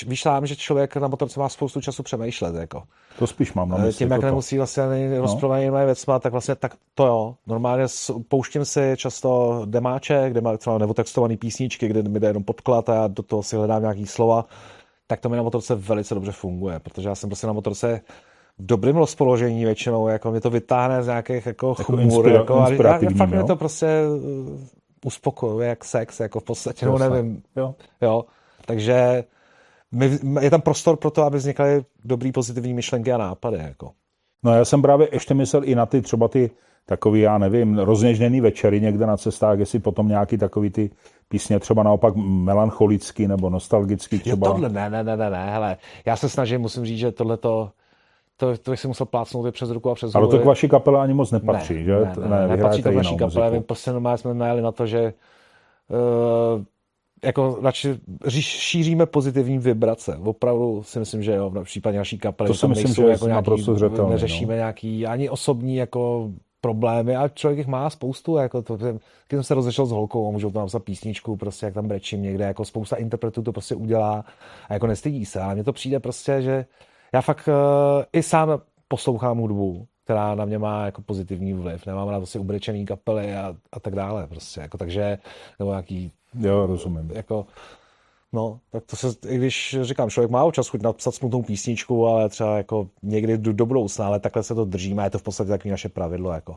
víš že člověk na motorce má spoustu času přemýšlet. Jako. To spíš mám na mysli. Tím, jak nemusí vlastně no. rozpravaný věcma, tak vlastně tak to jo. Normálně pouštím si často demáče, kde má třeba nebo textované písničky, kde mi jde jenom podklad a já do toho si hledám nějaký slova tak to mi na motorce velice dobře funguje, protože já jsem prostě na motorce v dobrém rozpoložení většinou, jako mě to vytáhne z nějakých jako, jako chmur, inspira- jako, a, a, fakt mě to prostě uh, uspokojuje, jak sex, jako v podstatě, no nevím. Jo. jo. Takže my, je tam prostor pro to, aby vznikaly dobrý pozitivní myšlenky a nápady. Jako. No já jsem právě ještě myslel i na ty třeba ty takový, já nevím, rozněžněný večery někde na cestách, jestli potom nějaký takový ty písně třeba naopak melancholický nebo nostalgický třeba. Jo, tohle, ne, ne, ne, ne, ne, hele, já se snažím, musím říct, že tohle to, to, to si musel plácnout přes ruku a přes Ale to k vaší kapele ani moc nepatří, ne, že? Ne, ne, ne, ne nepatří to k vaší kapele, my prostě normálně jsme najeli na to, že uh, jako radši šíříme pozitivní vibrace. Opravdu si myslím, že jo, v případě naší kapely. To si myslím, že jako nějaký, zřetelný, neřešíme no. nějaký ani osobní jako problémy a člověk jich má spoustu, jako to, když jsem se rozešel s holkou a můžou tam napsat písničku, prostě jak tam brečím někde, jako spousta interpretů to prostě udělá a jako nestydí se. A mně to přijde prostě, že já fakt uh, i sám poslouchám hudbu, která na mě má jako pozitivní vliv. Nemám rád prostě ubrečený kapely a, a tak dále prostě, jako takže, nebo nějaký... Jo, rozumím. Jako, No, tak to se, i když říkám, člověk má občas chuť napsat smutnou písničku, ale třeba jako někdy do, do budoucna, ale takhle se to držíme je to v podstatě takový naše pravidlo. Jako.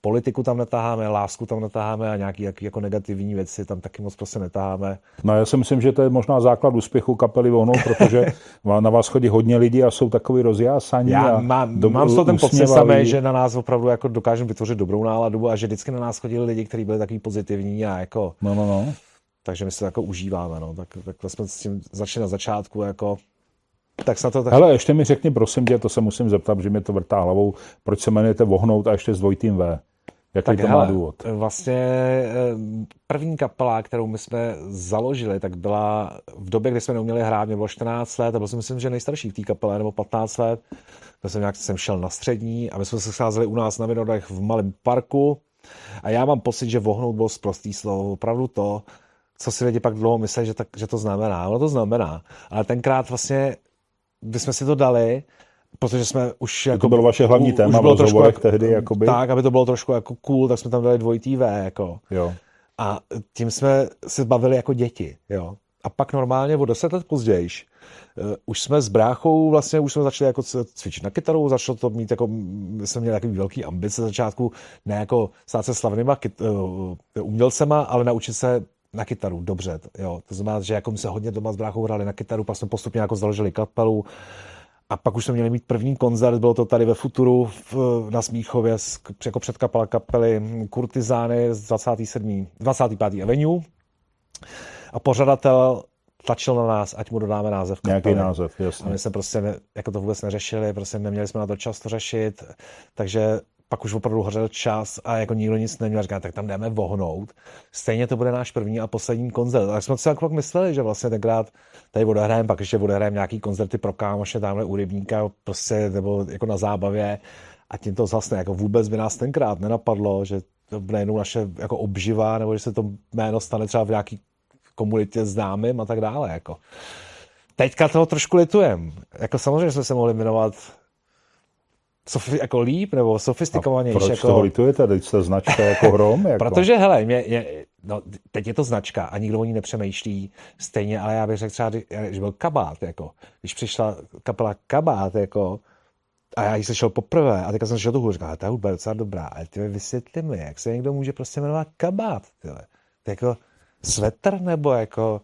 Politiku tam netaháme, lásku tam netaháme a nějaký jak, jako negativní věci tam taky moc prostě netaháme. No já si myslím, že to je možná základ úspěchu kapely Vohnou, protože na vás chodí hodně lidí a jsou takový rozjásaní. Já a mám, do, mám toho ten pocit samé, že na nás opravdu jako dokážeme vytvořit dobrou náladu a že vždycky na nás chodili lidi, kteří byli takový pozitivní a jako... No, no, no takže my se to jako užíváme, no. Tak, takhle jsme s tím začali na začátku, jako tak se to tak... Hele, ještě mi řekni, prosím tě, to se musím zeptat, že mi to vrtá hlavou, proč se jmenujete Vohnout a ještě s dvojitým V? Jaký tak to hele, má důvod? Vlastně eh, první kapela, kterou my jsme založili, tak byla v době, kdy jsme neuměli hrát, mě bylo 14 let a byl jsem myslím, že nejstarší v té kapele, nebo 15 let. To jsem nějak jsem šel na střední a my jsme se scházeli u nás na Vinodech v malém parku a já mám pocit, že vohnout bylo zprostý slovo, opravdu to, co si lidi pak dlouho myslí, že, tak, že to znamená. Ono to znamená. Ale tenkrát vlastně, když jsme si to dali, protože jsme už... Jako, to bylo vaše hlavní téma v rozhovorech tehdy, jakoby. Tak, aby to bylo trošku jako cool, tak jsme tam dali dvojitý V, jako. Jo. A tím jsme se bavili jako děti, jo. A pak normálně o deset let později uh, už jsme s bráchou vlastně, už jsme začali jako cvičit na kytaru, začalo to mít jako, my jsme měli takový velký ambice začátku, ne jako stát se slavnýma kyt, uh, umělcema, ale naučit se na kytaru, dobře, jo. To znamená, že jako my se hodně doma s bráchou hráli na kytaru, pak jsme postupně jako založili kapelu a pak už jsme měli mít první koncert, bylo to tady ve Futuru v, na Smíchově, jako předkapela kapely Kurtizány z 27. 25. Avenue a pořadatel tlačil na nás, ať mu dodáme název kapely. Nějaký název, jasně. A my jsme prostě ne, jako to vůbec neřešili, prostě neměli jsme na to čas to řešit, takže pak už opravdu hořel čas a jako nikdo nic neměl, říká, tak tam jdeme vohnout. Stejně to bude náš první a poslední koncert. Tak jsme si jako mysleli, že vlastně tenkrát tady odehrajeme, pak ještě odehrajeme nějaký koncerty pro kámoše tamhle u rybníka, prostě, nebo jako na zábavě a tím to zase jako vůbec by nás tenkrát nenapadlo, že to jenom naše jako obživa, nebo že se to jméno stane třeba v nějaký komunitě známým a tak dále. Jako. Teďka toho trošku litujem. Jako samozřejmě jsme se mohli jmenovat sofi, jako líp nebo sofistikovanější. A proč jako... toho litujete? Teď se značka jako hrom? Jako... Protože, hele, mě, mě, no, teď je to značka a nikdo o ní nepřemýšlí stejně, ale já bych řekl třeba, že byl kabát, jako, když přišla kapela kabát, jako, a já ji slyšel poprvé a teďka jsem slyšel tu hudbu, říkal, ta hudba je docela dobrá, ale ty vysvětli mi, jak se někdo může prostě jmenovat kabát, tyhle. To je jako svetr nebo jako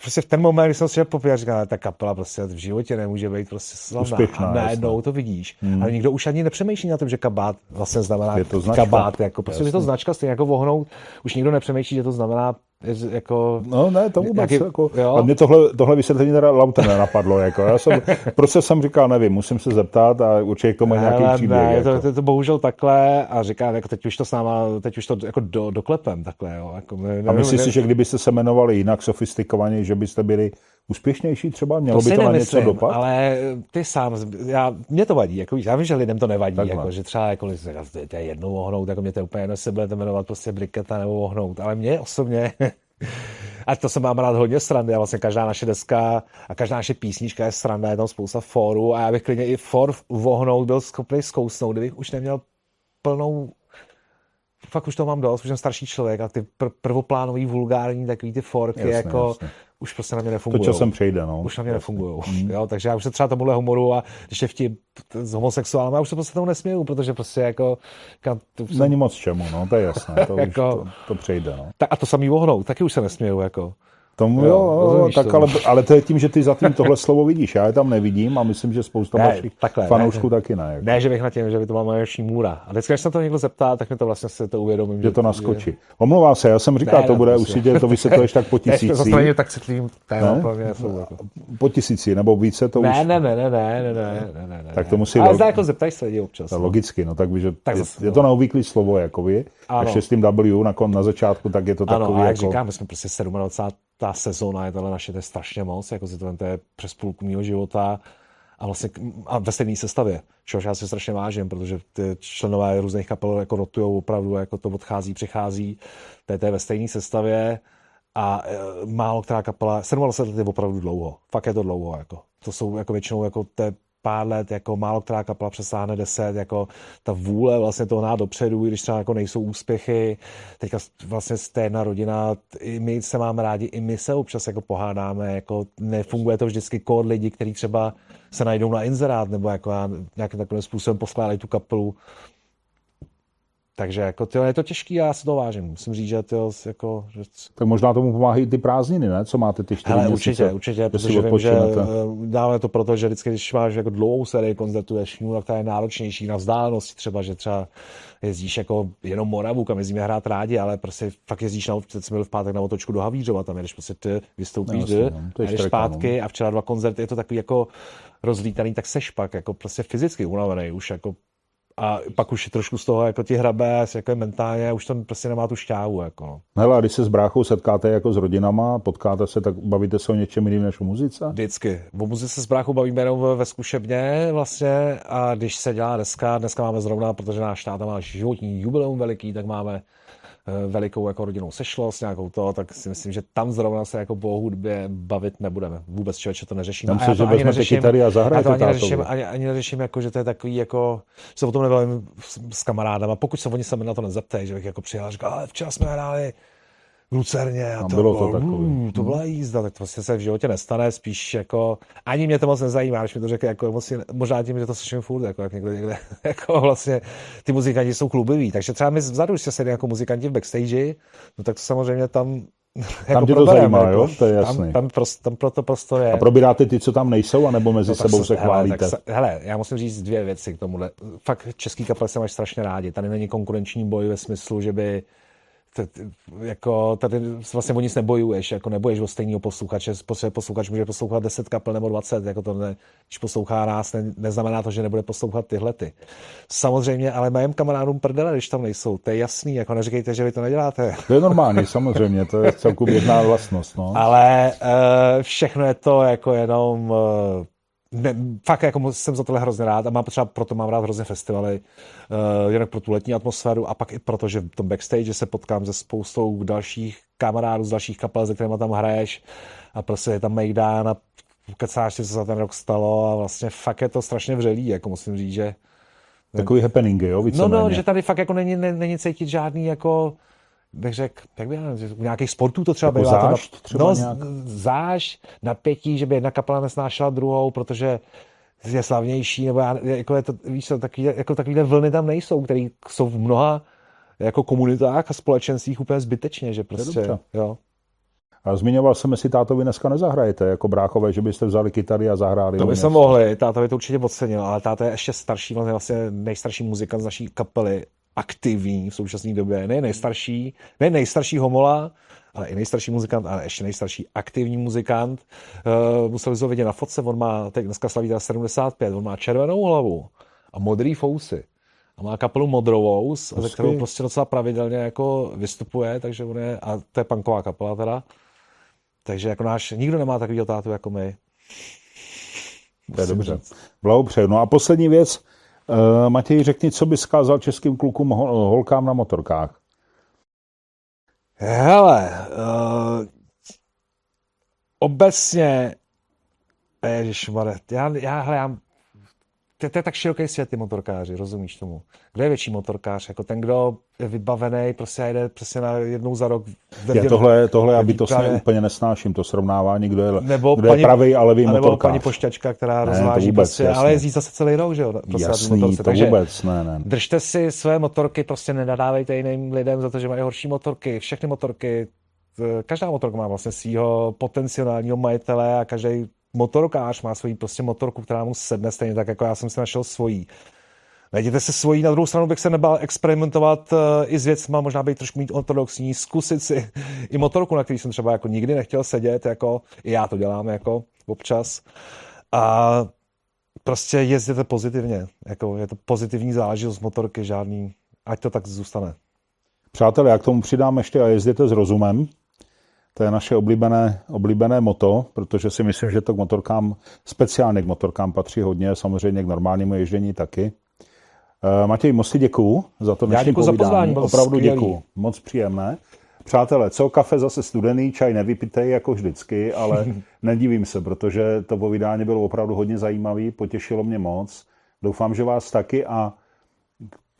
prostě v ten moment, kdy jsem si poprvé říkal, ta kapela prostě v životě nemůže být prostě slavná. Úspěšná, a najednou to vidíš. Hmm. Ale nikdo už ani nepřemýšlí na tom, že kabát vlastně znamená je to kabát. Jako, prostě je to značka, stejně jako vohnout. Už nikdo nepřemýšlí, že to znamená jako... No ne, to vůbec. Jaký, jako, a mě tohle, tohle vysvětlení teda lauta nenapadlo. Jako. Já jsem, prostě jsem říkal, nevím, musím se zeptat a určitě k tomu je nějaký příběh. Ne, jako. to, to, to, bohužel takhle a říká, jako teď už to s náma, teď už to jako do, doklepem takhle. Jo. Jako, nevím, a myslíš si, že kdybyste se jmenovali jinak sofistikovaně, že byste byli úspěšnější třeba? Mělo to by to na něco dopad? ale ty sám, já, mě to vadí, jako, já vím, že lidem to nevadí, jako, že třeba jako, to je jednou ohnout, jako mě to úplně jedno, se budete jmenovat prostě briketa nebo ohnout, ale mě osobně a to se mám rád hodně srandy a vlastně každá naše deska a každá naše písnička je sranda, je tam spousta fórů a já bych klidně i for vohnout byl schopný zkousnout, kdybych už neměl plnou fakt už to mám dost, už jsem starší člověk a ty pr- prvoplánový, vulgární, takový ty forky, jasně, jako jasně. už prostě na mě nefungují. To časem přejde, no. Už na mě nefungují. Mm. Jo, takže já už se třeba tomuhle humoru a když je vtip s homosexuálem, já už se prostě tomu nesměju, protože prostě jako... Kam, to jsem... Není moc čemu, no, to je jasné, to, jako, už, to, to přejde, no. Tak a to samý vohnout, taky už se nesměju, jako. Tomu jo, jo tak ale, ale to je tím, že ty za tím tohle slovo vidíš. Já je tam nevidím a myslím, že spousta ne, vašich takhle, fanoušků ne, taky ne. Jako. Ne, že bych na tím, že by to byla moje můra. A vždycky, když se to někdo zeptá, tak mi to vlastně se to uvědomím. Že, že to naskočí. Že... Omlouvám se, já jsem říkal, ne, to bude prostě. určitě, to vysvětluješ tak po tisíci. Ne, tak citlivým téma? Jako. Po tisíci, nebo více to ne, už... Ne, ne, ne, ne, ne, ne, ne, ne. Tak to musí... Ale jako zeptaj se lidi občas. Logicky, no, tak, že je to neobvyklý slovo, jako vy. A s tím W na začátku, tak je to takový Ano, jak říkám, my jsme prostě 27 ta sezóna je tohle naše, to je strašně moc, jako si to, je přes půlku mého života a vlastně a ve stejné sestavě, čehož já si strašně vážím, protože ty členové různých kapel jako rotujou opravdu, jako to odchází, přichází, to je, ve stejné sestavě a e, málo která kapela, 27 let je opravdu dlouho, fakt je to dlouho, jako. To jsou jako většinou jako te pár let, jako málo která kapela přesáhne deset, jako ta vůle vlastně toho ná dopředu, i když třeba jako nejsou úspěchy. Teďka vlastně jste jedna rodina, i my se máme rádi, i my se občas jako pohádáme, jako nefunguje to vždycky kód lidi, kteří třeba se najdou na inzerát, nebo jako nějakým takovým způsobem poskládají tu kapelu takže jako, tyjo, je to těžký já si to vážím. Musím říct, že, tyjo, jako, že... Tak možná tomu pomáhají ty prázdniny, ne? Co máte ty čtyři měsíce? Určitě, určitě, protože vím, že eh, dáme to proto, že vždycky, když máš jako dlouhou sérii koncertů, je tak ta je náročnější na vzdálenosti třeba, že třeba jezdíš jako jenom Moravu, kam jezdíme hrát rádi, ale prostě fakt jezdíš na, teď jsme byli v pátek na otočku do Havířova, tam jedeš prostě ty, vystoupíš, no, no, to jdeš zpátky no. a včera dva koncerty, je to takový jako rozlítaný, tak seš pak jako prostě fyzicky unavený, už jako a pak už je trošku z toho jako ti hrabe, jako je mentálně, už to prostě nemá tu šťávu. Jako. No. Hele, a když se s bráchou setkáte jako s rodinama, potkáte se, tak bavíte se o něčem jiným než o muzice? Vždycky. O muzice se s bráchou bavíme jenom ve zkušebně vlastně a když se dělá dneska, dneska máme zrovna, protože náš táta má životní jubileum veliký, tak máme velikou jako rodinou sešlost, nějakou to, tak si myslím, že tam zrovna se jako po hudbě bavit nebudeme. Vůbec člověče to neřešíme. Tam se, že ani neřeším, kytary a zahrajete já to ani neřeším, ani, ani neřeším, jako, že to je takový, jako, se o tom nebavím s, s kamarádama. Pokud se oni se na to nezeptají, že bych jako přijel a říkal, ale včera jsme hráli v Lucerně a to, bylo to, takový. Uh, to byla jízda, tak to vlastně se v životě nestane, spíš jako, ani mě to moc nezajímá, když mi to řekne, jako moc, možná tím, že to slyším furt, jako, jak někde, někde, jako vlastně ty muzikanti jsou klubiví, takže třeba my vzadu, když se sedí jako muzikanti v backstage, no tak to samozřejmě tam jako tam tě to zajímá, jako, jo? To je jasný. Tam, tam, prost, tam proto prostor je. A probíráte ty, co tam nejsou, anebo mezi no, sebou se chválíte? Hele, tak, hele, já musím říct dvě věci k tomuhle. Fakt český kapel se máš strašně rádi. Tady není konkurenční boj ve smyslu, že by jako tady vlastně o nic nebojuješ, jako neboješ o stejného posluchače, posluchač může poslouchat 10 kapel nebo 20, jako to ne, když poslouchá nás, ne, neznamená to, že nebude poslouchat tyhle ty. Samozřejmě, ale mém kamarádům prdele, když tam nejsou, to je jasný, jako neříkejte, že vy to neděláte. To je normální, samozřejmě, to je celku běžná vlastnost. No. Ale uh, všechno je to jako jenom uh, ne, fakt jako jsem za tohle hrozně rád a mám třeba proto mám rád hrozně festivaly, uh, jinak pro tu letní atmosféru a pak i proto, že v tom backstage se potkám se spoustou dalších kamarádů z dalších kapel, se kterými tam hraješ a prostě je tam Mejdan a kecáš si, co za ten rok stalo a vlastně fakt je to strašně vřelý, jako musím říct, že Takový happening, jo? No, no, že tady fakt jako není, není cítit žádný jako bych řekl, jak by já, u nějakých sportů to třeba Jako bývá. to zášť na, třeba no, nějak? záš, napětí, že by jedna kapela nesnášela druhou, protože je slavnější, nebo já, jako je to, víš co, takový, jako takovýhle vlny tam nejsou, které jsou v mnoha jako komunitách a společenstvích úplně zbytečně, že prostě, jo. A zmiňoval jsem, jestli tátovi dneska nezahrajete jako bráchové, že byste vzali kytary a zahráli. To bychom něco. mohli, táta by to určitě ocenil, ale táta je ještě starší, vlastně nejstarší muzikant z naší kapely, aktivní v současné době, ne nejstarší, ne nejstarší homola, ale i nejstarší muzikant, ale ještě nejstarší aktivní muzikant. Uh, museli jsme vidět na fotce, on má, teď dneska slaví teda 75, on má červenou hlavu a modrý fousy. A má kapelu Modrovou, ze kterou prostě docela pravidelně jako vystupuje, takže on je, a to je punková kapela teda. Takže jako náš, nikdo nemá takový tátu jako my. To je dobře. Blahopřeju. No a poslední věc. Uh, Matěj, řekni, co bys zkázal českým klukům hol- holkám na motorkách. Hele, uh, obecně, ježišmarja, já, já, já, to, to je tak široký svět, ty motorkáři, rozumíš tomu? Kdo je větší motorkář? Jako ten, kdo je vybavený, prostě jede prostě na jednou za rok. Já tohle, tohle já bytostně výpravě. úplně nesnáším, to srovnávání, kdo je, nebo kdo paní, je pravý a levý a nebo motorkář. paní pošťačka, která Ne, rozváží vůbec, prostě, ale jezdí zase celý rok, že jo? Prostě Jasný, motorce. to Takže vůbec, ne, ne. Držte si své motorky, prostě nenadávejte jiným lidem za to, že mají horší motorky. Všechny motorky, každá motorka má vlastně svého potenciálního majitele a každý motorkář má svoji prostě motorku, která mu sedne stejně tak, jako já jsem si našel svojí. Najděte si svojí, na druhou stranu bych se nebál experimentovat eh, i s věcma, možná být trošku mít ortodoxní, zkusit si i motorku, na který jsem třeba jako nikdy nechtěl sedět, jako i já to dělám jako občas. A prostě jezděte pozitivně, jako je to pozitivní záležitost motorky, žádný, ať to tak zůstane. Přátelé, já k tomu přidám ještě a jezděte s rozumem. To je naše oblíbené, oblíbené moto, protože si myslím, že to k motorkám, speciálně k motorkám patří hodně, samozřejmě k normálnímu ježdění taky. Eh, Matěj, moc ti děkuju za to dnešní děkuju za povídání. pozvání, bylo Opravdu skvělý. děkuju. Moc příjemné. Přátelé, co kafe zase studený, čaj nevypitej jako vždycky, ale nedivím se, protože to povídání bylo opravdu hodně zajímavý, potěšilo mě moc. Doufám, že vás taky a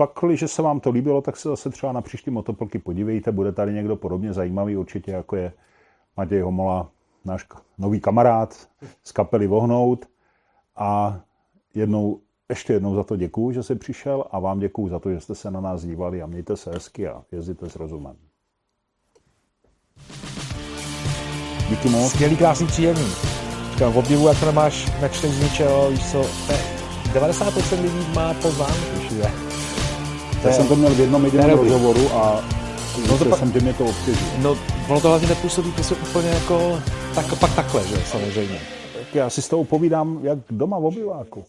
pak, když se vám to líbilo, tak se zase třeba na příští motoplky podívejte, bude tady někdo podobně zajímavý, určitě jako je Matěj Homola, náš nový kamarád z kapely Vohnout. A jednou, ještě jednou za to děkuju, že jsi přišel a vám děkuju za to, že jste se na nás dívali a mějte se hezky a jezdíte s rozumem. Díky moc. Skvělý, krásný, příjemný. Říkám, obdivu, jak to nemáš, nečteš z ničeho, víš co, ne, 90% lidí má poznámky všude. Já jsem to měl v jednom jediném rozhovoru a No to pak- jsem, že mě to obtěžuje. No, ono to hlavně nepůsobí prostě úplně jako, tak, pak takhle, že samozřejmě. Tak já si s tou povídám jak doma v obyváku.